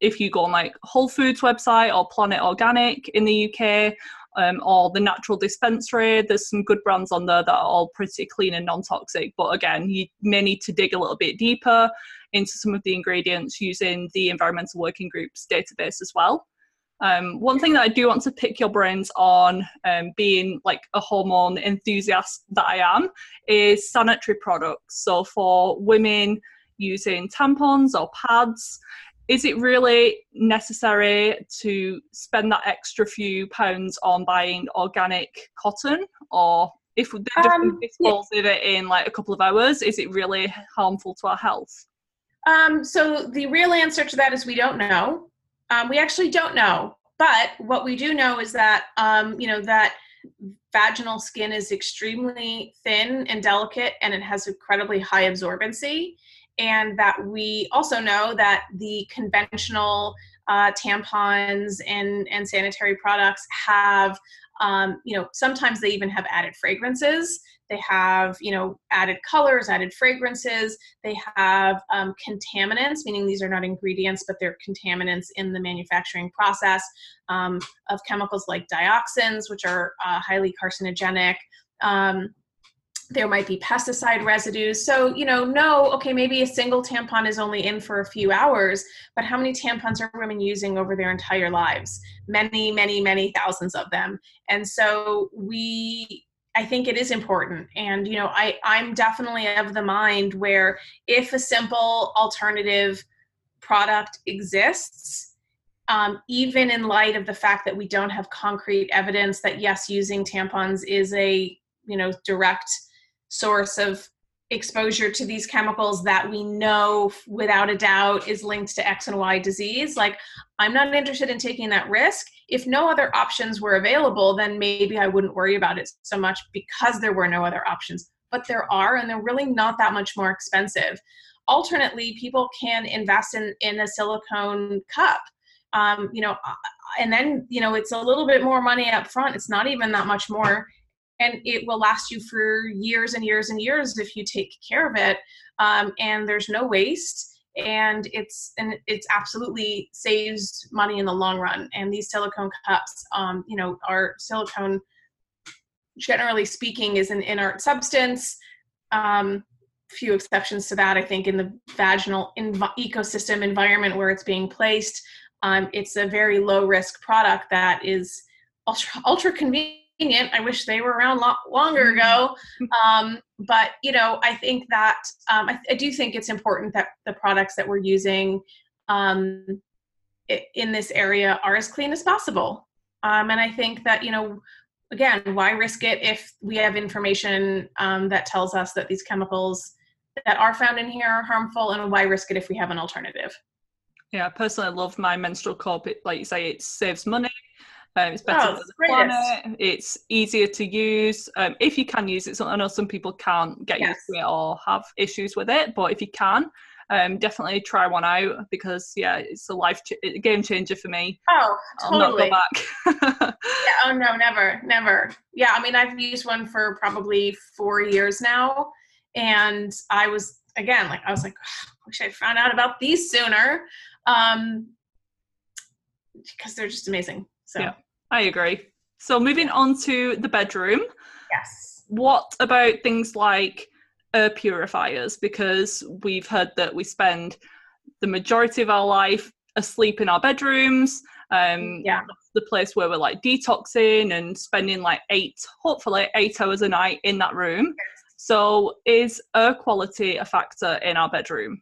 if you go on like Whole Foods website or Planet Organic in the UK, um, or the natural dispensary. There's some good brands on there that are all pretty clean and non toxic. But again, you may need to dig a little bit deeper into some of the ingredients using the Environmental Working Group's database as well. Um, one thing that I do want to pick your brains on, um, being like a hormone enthusiast that I am, is sanitary products. So for women using tampons or pads, is it really necessary to spend that extra few pounds on buying organic cotton? Or if um, dispose yeah. of it in like a couple of hours is it really harmful to our health? Um, so the real answer to that is we don't know. Um, we actually don't know. But what we do know is that um, you know that vaginal skin is extremely thin and delicate and it has incredibly high absorbency and that we also know that the conventional uh, tampons and, and sanitary products have um, you know sometimes they even have added fragrances. They have you know added colors added fragrances. They have um, contaminants meaning these are not ingredients but they're contaminants in the manufacturing process um, of chemicals like dioxins which are uh, highly carcinogenic. Um, there might be pesticide residues. So, you know, no, okay, maybe a single tampon is only in for a few hours, but how many tampons are women using over their entire lives? Many, many, many thousands of them. And so we I think it is important. And, you know, I, I'm definitely of the mind where if a simple alternative product exists, um, even in light of the fact that we don't have concrete evidence that yes, using tampons is a, you know, direct source of exposure to these chemicals that we know without a doubt is linked to X and Y disease. Like, I'm not interested in taking that risk. If no other options were available, then maybe I wouldn't worry about it so much because there were no other options. But there are, and they're really not that much more expensive. Alternately, people can invest in, in a silicone cup. Um, you know, and then, you know, it's a little bit more money up front. It's not even that much more and it will last you for years and years and years if you take care of it um, and there's no waste and it's and it's absolutely saves money in the long run and these silicone cups um, you know are silicone generally speaking is an inert substance um, few exceptions to that i think in the vaginal ecosystem environment where it's being placed um, it's a very low risk product that is ultra ultra convenient I wish they were around lo- longer mm-hmm. ago. Um, but you know, I think that um, I, I, do think it's important that the products that we're using um, in this area are as clean as possible. Um, and I think that you know, again, why risk it if we have information um, that tells us that these chemicals that are found in here are harmful, and why risk it if we have an alternative? Yeah, personally, I love my menstrual cup. It, like you say, it saves money um, it's better oh, for the planet. It's easier to use um, if you can use it. So I know some people can't get yes. used to it or have issues with it, but if you can, um, definitely try one out because yeah, it's a life ch- game changer for me. Oh, totally. I'll not go back. yeah. Oh no, never, never. Yeah. I mean, I've used one for probably four years now, and I was again like I was like, oh, wish I'd found out about these sooner. Um, because they're just amazing. So yeah, I agree. So moving on to the bedroom. Yes. What about things like air purifiers? Because we've heard that we spend the majority of our life asleep in our bedrooms. Um, yeah. The place where we're like detoxing and spending like eight, hopefully eight hours a night in that room. So, is air quality a factor in our bedroom?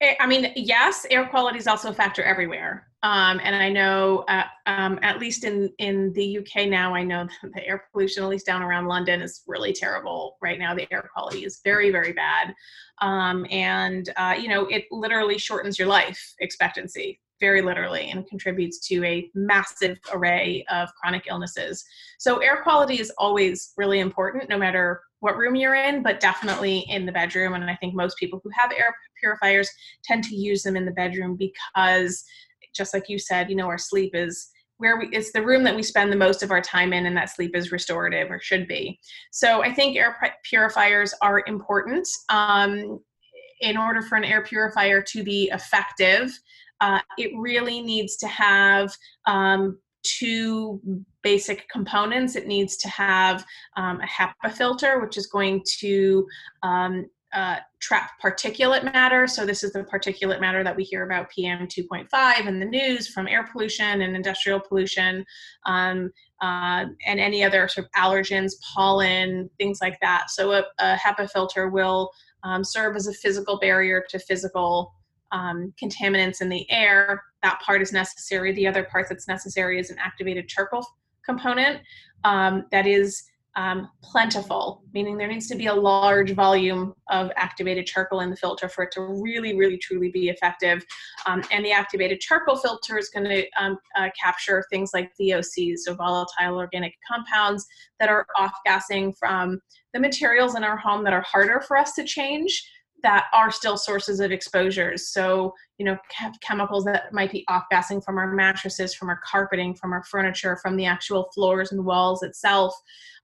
Eh, I mean, yes, air quality is also a factor everywhere. Um, and I know, uh, um, at least in, in the UK now, I know the air pollution, at least down around London, is really terrible right now. The air quality is very, very bad. Um, and, uh, you know, it literally shortens your life expectancy, very literally, and contributes to a massive array of chronic illnesses. So, air quality is always really important, no matter what room you're in, but definitely in the bedroom. And I think most people who have air purifiers tend to use them in the bedroom because, just like you said, you know, our sleep is where we it's the room that we spend the most of our time in and that sleep is restorative or should be so i think air purifiers are important um, in order for an air purifier to be effective uh, it really needs to have um, two basic components. It needs to have um, a HEPA filter, which is going to um, uh, trap particulate matter. So this is the particulate matter that we hear about PM 2.5 in the news from air pollution and industrial pollution, um, uh, and any other sort of allergens, pollen, things like that. So a, a HEPA filter will um, serve as a physical barrier to physical um, contaminants in the air. That part is necessary. The other part that's necessary is an activated charcoal component um, that is um, plentiful, meaning there needs to be a large volume of activated charcoal in the filter for it to really, really, truly be effective. Um, and the activated charcoal filter is going to um, uh, capture things like VOCs, so volatile organic compounds that are off gassing from the materials in our home that are harder for us to change that are still sources of exposures. So, you know, chemicals that might be off gassing from our mattresses, from our carpeting, from our furniture, from the actual floors and walls itself.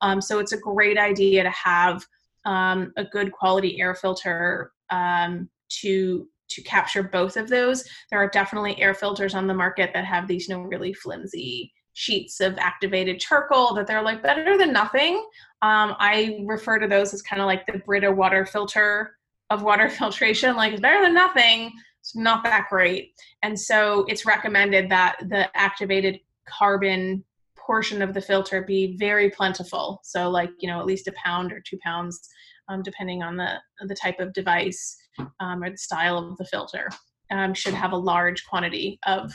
Um, so, it's a great idea to have um, a good quality air filter um, to to capture both of those. There are definitely air filters on the market that have these, you know, really flimsy sheets of activated charcoal that they're like better than nothing. Um, I refer to those as kind of like the Brita water filter of water filtration. Like it's better than nothing. It's not that great. And so it's recommended that the activated carbon portion of the filter be very plentiful. So like, you know, at least a pound or two pounds, um, depending on the, the type of device um, or the style of the filter, um, should have a large quantity of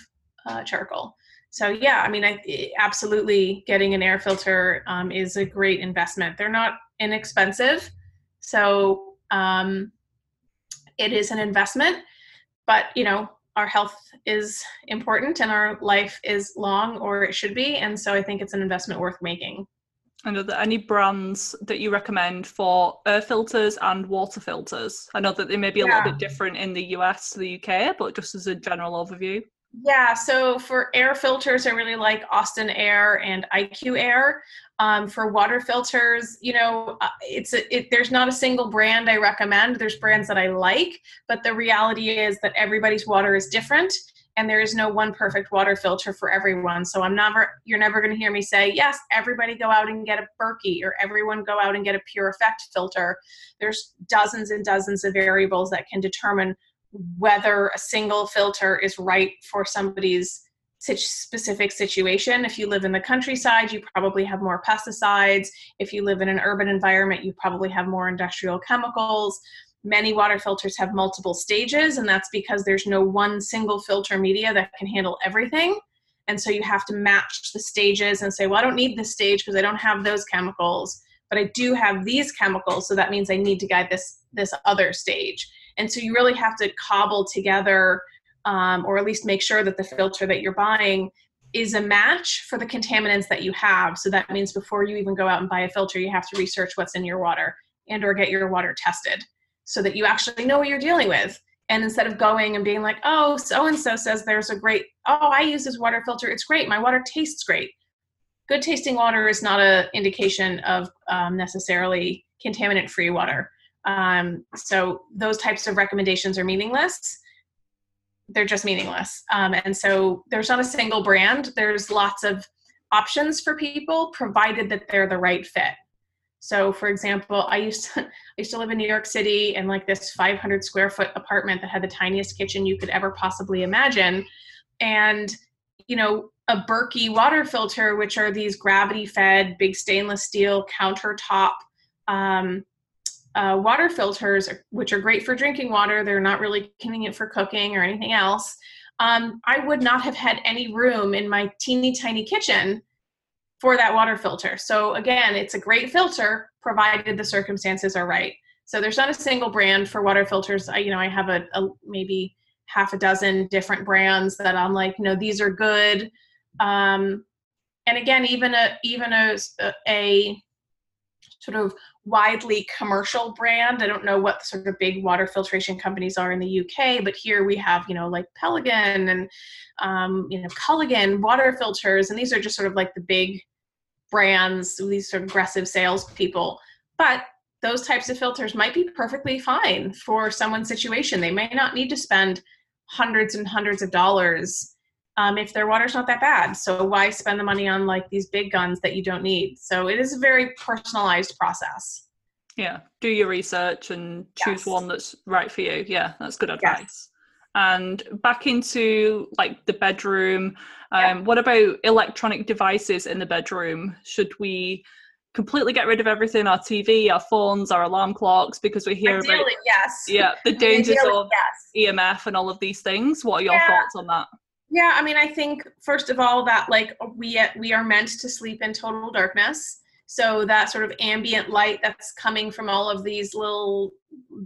uh, charcoal. So yeah, I mean, I absolutely getting an air filter um, is a great investment. They're not inexpensive. So um, it is an investment, but you know, our health is important and our life is long or it should be. And so I think it's an investment worth making. And are there any brands that you recommend for air filters and water filters? I know that they may be a yeah. little bit different in the US to the UK, but just as a general overview. Yeah, so for air filters, I really like Austin Air and IQ Air. Um, for water filters, you know, uh, it's a, it, there's not a single brand I recommend. There's brands that I like, but the reality is that everybody's water is different, and there is no one perfect water filter for everyone. So I'm never, you're never going to hear me say, yes, everybody go out and get a Berkey, or everyone go out and get a Pure Effect filter. There's dozens and dozens of variables that can determine whether a single filter is right for somebody's specific situation. If you live in the countryside, you probably have more pesticides. If you live in an urban environment, you probably have more industrial chemicals. Many water filters have multiple stages, and that's because there's no one single filter media that can handle everything. And so you have to match the stages and say, well, I don't need this stage because I don't have those chemicals, but I do have these chemicals, so that means I need to guide this this other stage. And so you really have to cobble together, um, or at least make sure that the filter that you're buying is a match for the contaminants that you have. So that means before you even go out and buy a filter, you have to research what's in your water and or get your water tested so that you actually know what you're dealing with. And instead of going and being like, oh, so and so says there's a great, oh, I use this water filter, it's great, my water tastes great. Good tasting water is not an indication of um, necessarily contaminant free water. Um, so those types of recommendations are meaningless. They're just meaningless. Um, and so there's not a single brand. There's lots of options for people, provided that they're the right fit. So, for example, I used to, I used to live in New York City in like this 500 square foot apartment that had the tiniest kitchen you could ever possibly imagine, and you know a Berkey water filter, which are these gravity fed big stainless steel countertop um, uh, water filters, which are great for drinking water, they're not really convenient for cooking or anything else. Um, I would not have had any room in my teeny tiny kitchen for that water filter. So again, it's a great filter provided the circumstances are right. So there's not a single brand for water filters. I, you know, I have a, a maybe half a dozen different brands that I'm like, you know, these are good. Um, and again, even a even a, a sort of widely commercial brand. I don't know what the sort of big water filtration companies are in the UK, but here we have, you know, like Pelican and, um, you know, Culligan water filters. And these are just sort of like the big brands, these sort of aggressive salespeople. But those types of filters might be perfectly fine for someone's situation. They may not need to spend hundreds and hundreds of dollars um, if their water's not that bad. So why spend the money on like these big guns that you don't need? So it is a very personalized process. Yeah, do your research and choose Yes. one that's right for you. Yeah, that's good Yes. advice. And back into like the bedroom. Um, Yeah. What about electronic devices in the bedroom? Should we completely get rid of everything? Our TV, our phones, our alarm clocks, because we hear about yes. yeah the dangers Ideally, of yes. EMF and all of these things. What are your Yeah. thoughts on that? Yeah, I mean, I think first of all that like we we are meant to sleep in total darkness. So that sort of ambient light that's coming from all of these little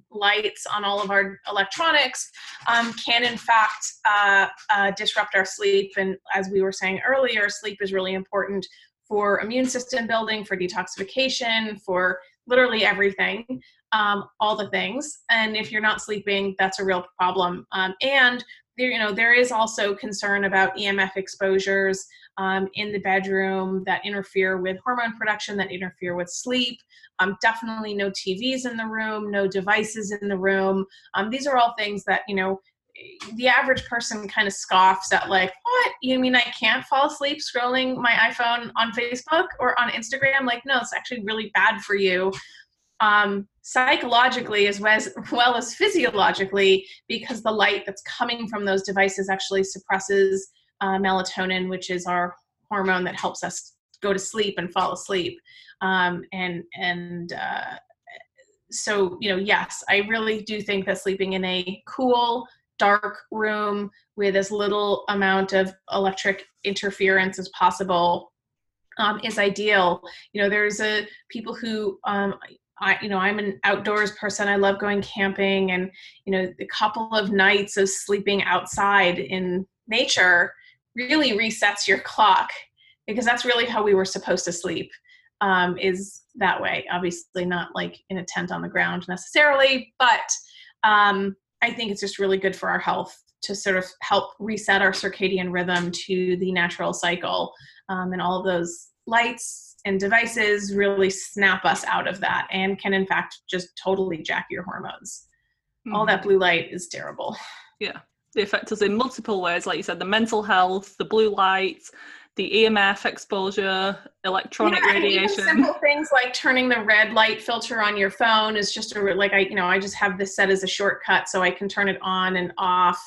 lights on all of our electronics um, can in fact uh, uh, disrupt our sleep. And as we were saying earlier, sleep is really important for immune system building, for detoxification, for literally everything, um, all the things. And if you're not sleeping, that's a real problem. Um, and there, you know, there is also concern about EMF exposures um, in the bedroom that interfere with hormone production, that interfere with sleep. Um, definitely no TVs in the room, no devices in the room. Um, these are all things that you know the average person kind of scoffs at like what you mean i can't fall asleep scrolling my iphone on facebook or on instagram like no it's actually really bad for you um, psychologically as well, as well as physiologically because the light that's coming from those devices actually suppresses uh, melatonin which is our hormone that helps us go to sleep and fall asleep um, and and uh, so you know yes i really do think that sleeping in a cool dark room with as little amount of electric interference as possible um, is ideal. You know, there's a people who um, I, you know, I'm an outdoors person. I love going camping, and you know, a couple of nights of sleeping outside in nature really resets your clock because that's really how we were supposed to sleep. Um, is that way? Obviously, not like in a tent on the ground necessarily, but um, I think it's just really good for our health to sort of help reset our circadian rhythm to the natural cycle. Um, and all of those lights and devices really snap us out of that and can, in fact, just totally jack your hormones. All Mhm. that blue light is terrible. yeah they affect us in multiple ways like you said the mental health the blue light the emf exposure electronic Yeah, radiation simple things like turning the red light filter on your phone is just a like I you know I just have this set as a shortcut so I can turn it on and off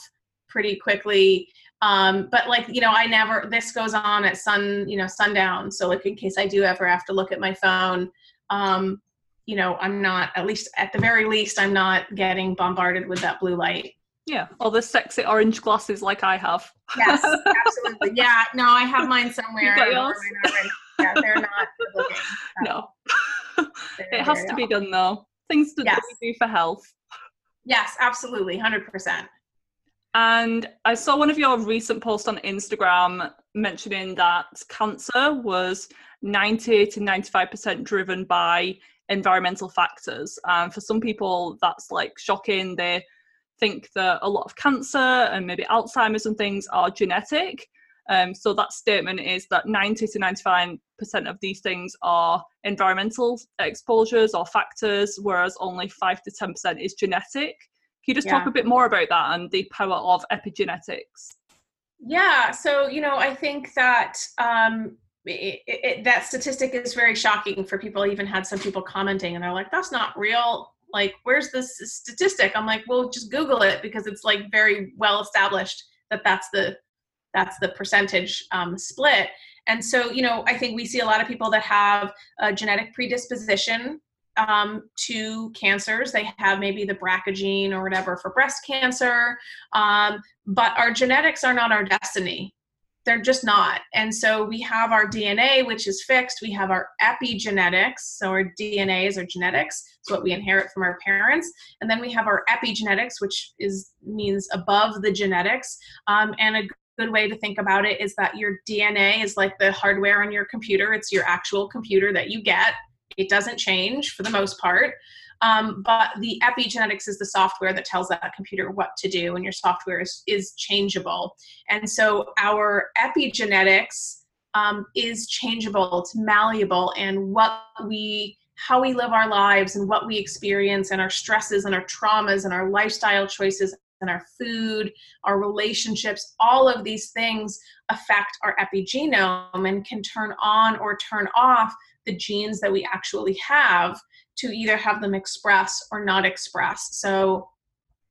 pretty quickly. Um, but like you know I never this goes on at sun you know sundown so like in case I do ever have to look at my phone, um, you know I'm not at least at the very least I'm not getting bombarded with that blue light. yeah or the sexy orange glasses like i have Yes, absolutely. Yeah, no, I have mine somewhere. You got I don't know yours? where mine are right- Yeah, they're not looking. no They're it has to be done though things that Yes. do for health Yes, absolutely, hundred percent. And I saw one of your recent posts on Instagram mentioning that cancer was 90 to 95% driven by environmental factors. And for some people, that's like shocking. They think that a lot of cancer and maybe Alzheimer's and things are genetic. Um, so that statement is that 90 to 95% of these things are environmental exposures or factors, whereas only 5 to 10% is genetic. Can you just talk a bit more about that and the power of epigenetics? Yeah, so you know, I think that um, it, it, that statistic is very shocking for people. I even had some people commenting, and they're like, "That's not real." Like, where's this statistic? I'm like, well, just Google it because it's like very well established that that's the that's the percentage um, split. And so, you know, I think we see a lot of people that have a genetic predisposition um, to cancers. They have maybe the BRCA gene or whatever for breast cancer, um, but our genetics are not our destiny. They're just not. And so we have our DNA, which is fixed. We have our epigenetics. So our DNA is our genetics. It's what we inherit from our parents. And then we have our epigenetics, which is means above the genetics. Um, and a good way to think about it is that your DNA is like the hardware on your computer. It's your actual computer that you get. It doesn't change for the most part. Um, but the epigenetics is the software that tells that computer what to do, and your software is, is changeable. And so our epigenetics um, is changeable, it's malleable, and what we how we live our lives and what we experience and our stresses and our traumas and our lifestyle choices and our food, our relationships, all of these things affect our epigenome and can turn on or turn off the genes that we actually have to either have them express or not express. So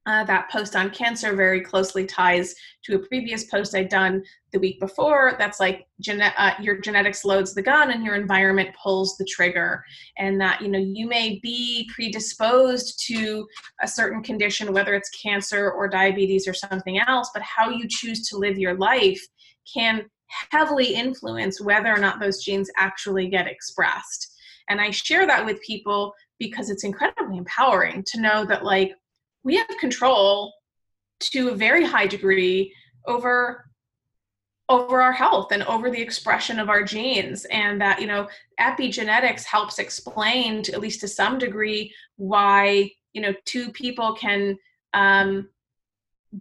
uh, that post on cancer very closely ties to a previous post I'd done the week before. That's like gene- uh, your genetics loads the gun and your environment pulls the trigger. And that, you know, you may be predisposed to a certain condition, whether it's cancer or diabetes or something else, but how you choose to live your life can heavily influence whether or not those genes actually get expressed. And I share that with people because it's incredibly empowering to know that, like, we have control to a very high degree over over our health and over the expression of our genes and that you know epigenetics helps explain to, at least to some degree why you know two people can um,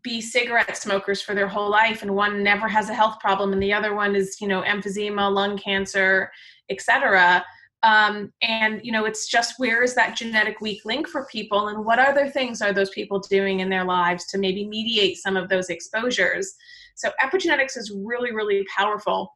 be cigarette smokers for their whole life and one never has a health problem and the other one is you know emphysema lung cancer etc um, and you know it's just where is that genetic weak link for people and what other things are those people doing in their lives to maybe mediate some of those exposures? So epigenetics is really really powerful.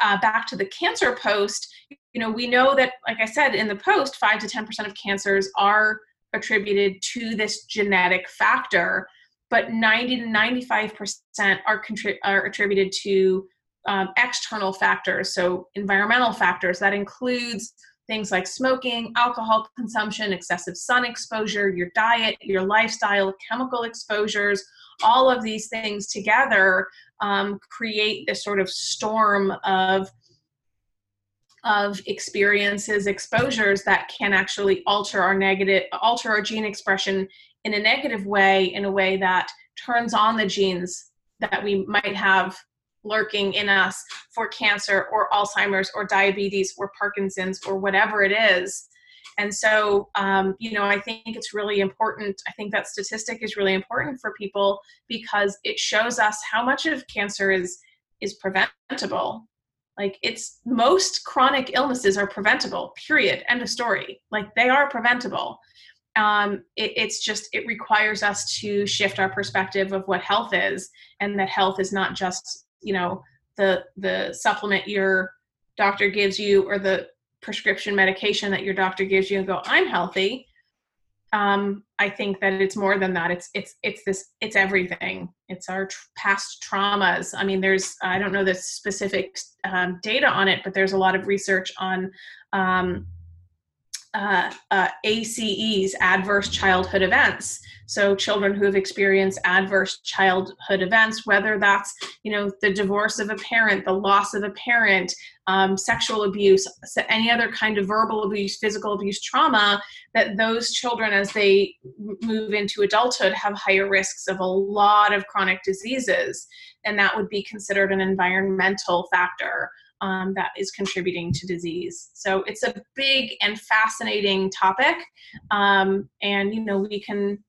Uh, back to the cancer post you know we know that like i said in the post 5 to 10% of cancers are attributed to this genetic factor but 90 to 95% are, are attributed to um, external factors, so environmental factors. That includes things like smoking, alcohol consumption, excessive sun exposure, your diet, your lifestyle, chemical exposures. All of these things together um, create this sort of storm of of experiences exposures that can actually alter our negative alter our gene expression in a negative way in a way that turns on the genes that we might have lurking in us for cancer or Alzheimer's or diabetes or Parkinson's or whatever it is. And so, um, you know, I think it's really important. I think that statistic is really important for people because it shows us how much of cancer is is preventable. Like it's most chronic illnesses are preventable. Period. End of story. Like they are preventable. Um, it, it's just it requires us to shift our perspective of what health is, and that health is not just you know the the supplement your doctor gives you or the prescription medication that your doctor gives you and go i'm healthy. Um, i think that it's more than that. It's it's it's this it's everything. It's our tr- past traumas. I mean there's i don't know the specific um, data on it but there's a lot of research on um, uh, uh, ACEs, adverse childhood events. So children who have experienced adverse childhood events, whether that's you know the divorce of a parent, the loss of a parent, um, sexual abuse, any other kind of verbal abuse, physical abuse, trauma, that those children as they move into adulthood have higher risks of a lot of chronic diseases, and that would be considered an environmental factor um, that is contributing to disease. So it's a big and fascinating topic. Um, and, you know, we can,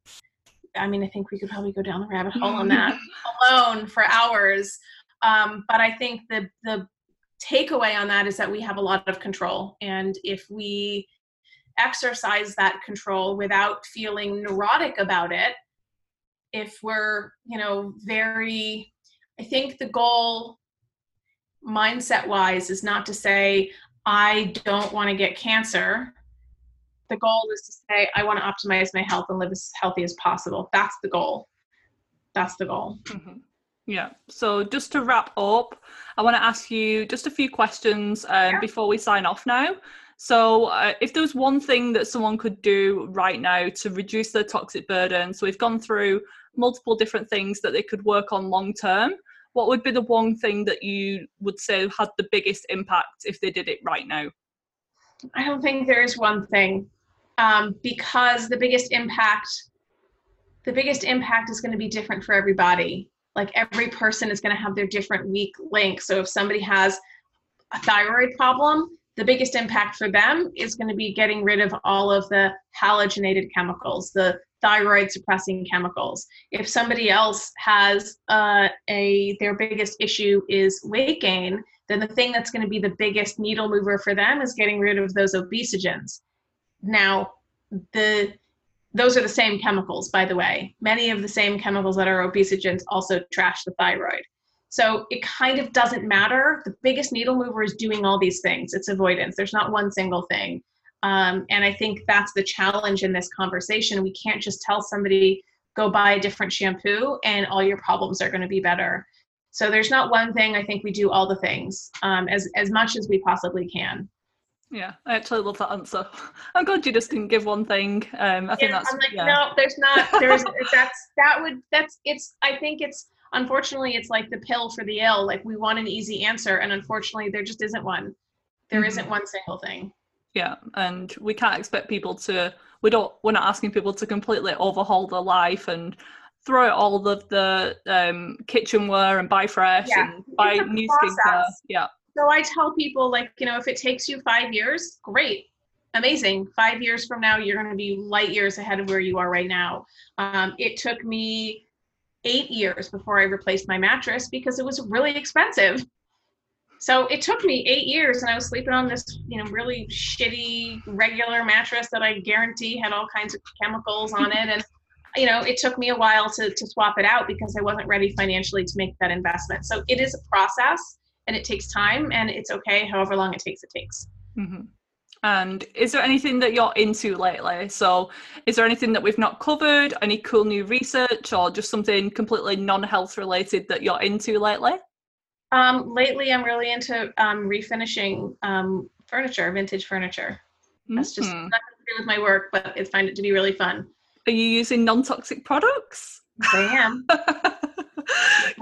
I mean, I think we could probably go down the rabbit hole on that alone for hours. Um, but I think the, the takeaway on that is that we have a lot of control. And if we exercise that control without feeling neurotic about it, if we're, you know, very, I think the goal mindset wise is not to say i don't want to get cancer. The goal is to say i want to optimize my health and live as healthy as possible. That's the goal. That's the goal. Mm-hmm. yeah. So just to wrap up i want to ask you just a few questions um, yeah. before we sign off now. So uh, if there was one thing that someone could do right now to reduce their toxic burden so we've gone through multiple different things that they could work on long term what would be the one thing that you would say had the biggest impact if they did it right now? I don't think there is one thing um, because the biggest impact, the biggest impact is going to be different for everybody. Like every person is going to have their different weak link. So if somebody has a thyroid problem, the biggest impact for them is going to be getting rid of all of the halogenated chemicals, the thyroid suppressing chemicals. If somebody else has uh, a their biggest issue is weight gain, then the thing that's going to be the biggest needle mover for them is getting rid of those obesogens. Now, the those are the same chemicals, by the way. Many of the same chemicals that are obesogens also trash the thyroid. So it kind of doesn't matter. The biggest needle mover is doing all these things. It's avoidance. There's not one single thing. Um, and I think that's the challenge in this conversation. We can't just tell somebody, go buy a different shampoo and all your problems are going to be better. So there's not one thing. I think we do all the things um, as, as much as we possibly can. Yeah, I actually love that answer. I'm glad you just didn't give one thing. Um, I think that's. I'm like, yeah. no, there's not. There's that's that would that's it's. I think it's unfortunately it's like the pill for the ill. Like we want an easy answer, and unfortunately there just isn't one. There Mhm. not one single thing. Yeah, and we can't expect people to. We don't. We're not asking people to completely overhaul their life and throw out all of the um, kitchenware and buy fresh Yeah, and buy new skincare. Yeah, So I tell people like you know if it takes you five years, great, amazing. Five years from now, you're going to be light years ahead of where you are right now. Um, it took me eight years before I replaced my mattress because it was really expensive. So it took me eight years, and I was sleeping on this, you know, really shitty regular mattress that I guarantee had all kinds of chemicals on it, and you know, it took me a while to to swap it out because I wasn't ready financially to make that investment. So it is a process, and it takes time, and it's okay, however long it takes. It takes. hmm And is there anything that you're into lately? So, is there anything that we've not covered? Any cool new research, or just something completely non-health related that you're into lately? Um, lately, I'm really into um, refinishing um, furniture, vintage furniture. That's just Mhm. nothing to do with my work, but I find it to be really fun. Are you using non-toxic products? I am. I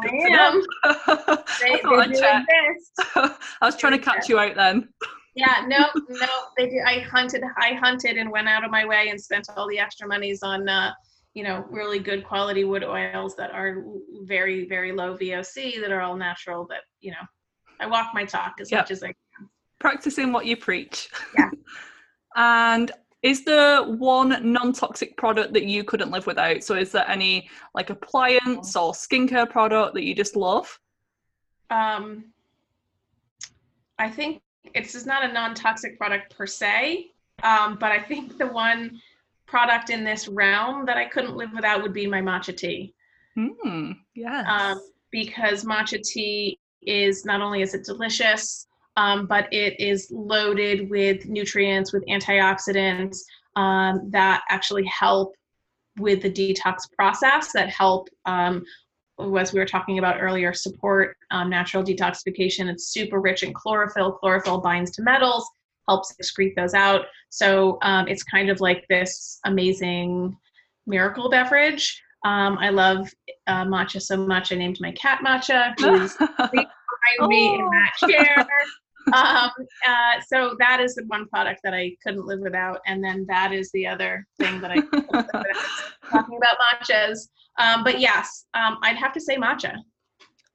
Good to know. am. I They, they do exist. I was trying to catch you out then. Yeah, no, no, they do. I hunted, I hunted and went out of my way and spent all the extra monies on, uh, you know, really good quality wood oils that are very, very low VOC, that are all natural. That you know, I walk my talk as Yep. much as I can. Practicing what you preach. Yeah. and is there one non-toxic product that you couldn't live without? So is there any like appliance or skincare product that you just love? Um, I think it's just not a non-toxic product per se, um, but I think the one product in this realm that I couldn't live without would be my matcha tea, Hmm. Yes. um, because matcha tea is not only is it delicious, um, but it is loaded with nutrients, with antioxidants um, that actually help with the detox process, that help um, as we were talking about earlier, support um, natural detoxification. It's super rich in chlorophyll. Chlorophyll binds to metals, helps excrete those out. So um, it's kind of like this amazing miracle beverage. Um, I love uh, matcha so much. I named my cat Matcha, who's behind me in that Oh. chair. um, uh, so that is the one product that I couldn't live without, and then that is the other thing that I couldn't live without. talking about matchas. Um, but yes, um, I'd have to say matcha.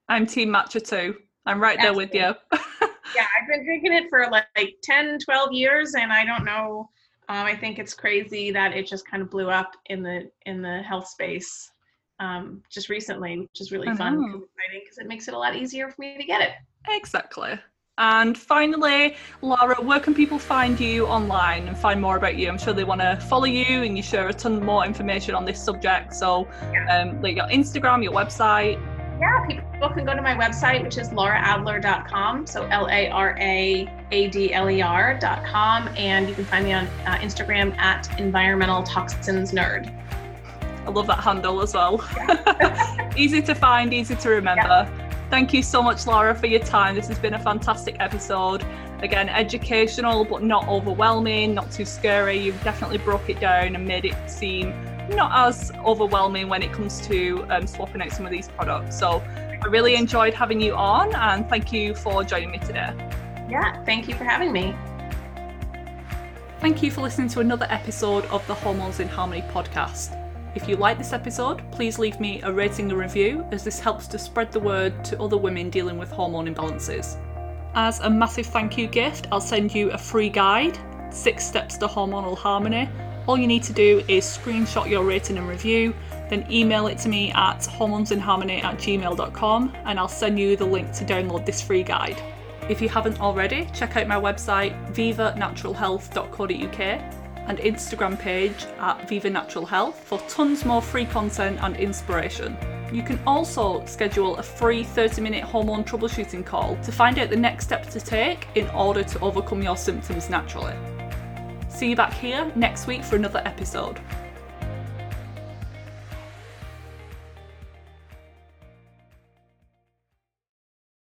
I'm team matcha too. I'm right there with you. Yeah, I've been drinking it for like, like 10, 12 years, and I don't know. Um, I think it's crazy that it just kind of blew up in the in the health space um, just recently, which is really I fun and exciting because it makes it a lot easier for me to get it. exactly. And finally, Lara, where can people find you online and find more about you? I'm sure they want to follow you and you share a ton more information on this subject. So, um, like your Instagram, your website. Yeah, people can go to my website, which is laraadler.com. So L A R A A D L E R.com. And you can find me on uh, Instagram at environmental toxins nerd. I love that handle as well. easy to find, easy to remember. Thank you so much, Lara, for your time. This has been a fantastic episode. Again, educational, but not overwhelming, not too scary. You've definitely broke it down and made it seem not as overwhelming when it comes to um, swapping out some of these products. So I really enjoyed having you on, and thank you for joining me today. Yeah, thank you for having me. Thank you for listening to another episode of the Hormones in Harmony podcast. If you like this episode, please leave me a rating and review, as this helps to spread the word to other women dealing with hormone imbalances. As a massive thank you gift, I'll send you a free guide Six Steps to Hormonal Harmony. All you need to do is screenshot your rating and review, then email it to me at hormonesinharmony at gmail.com, and I'll send you the link to download this free guide. If you haven't already, check out my website vivanaturalhealth.co.uk. and Instagram page at Viva Natural Health for tons more free content and inspiration. You can also schedule a free 30 minute hormone troubleshooting call to find out the next steps to take in order to overcome your symptoms naturally. See you back here next week for another episode.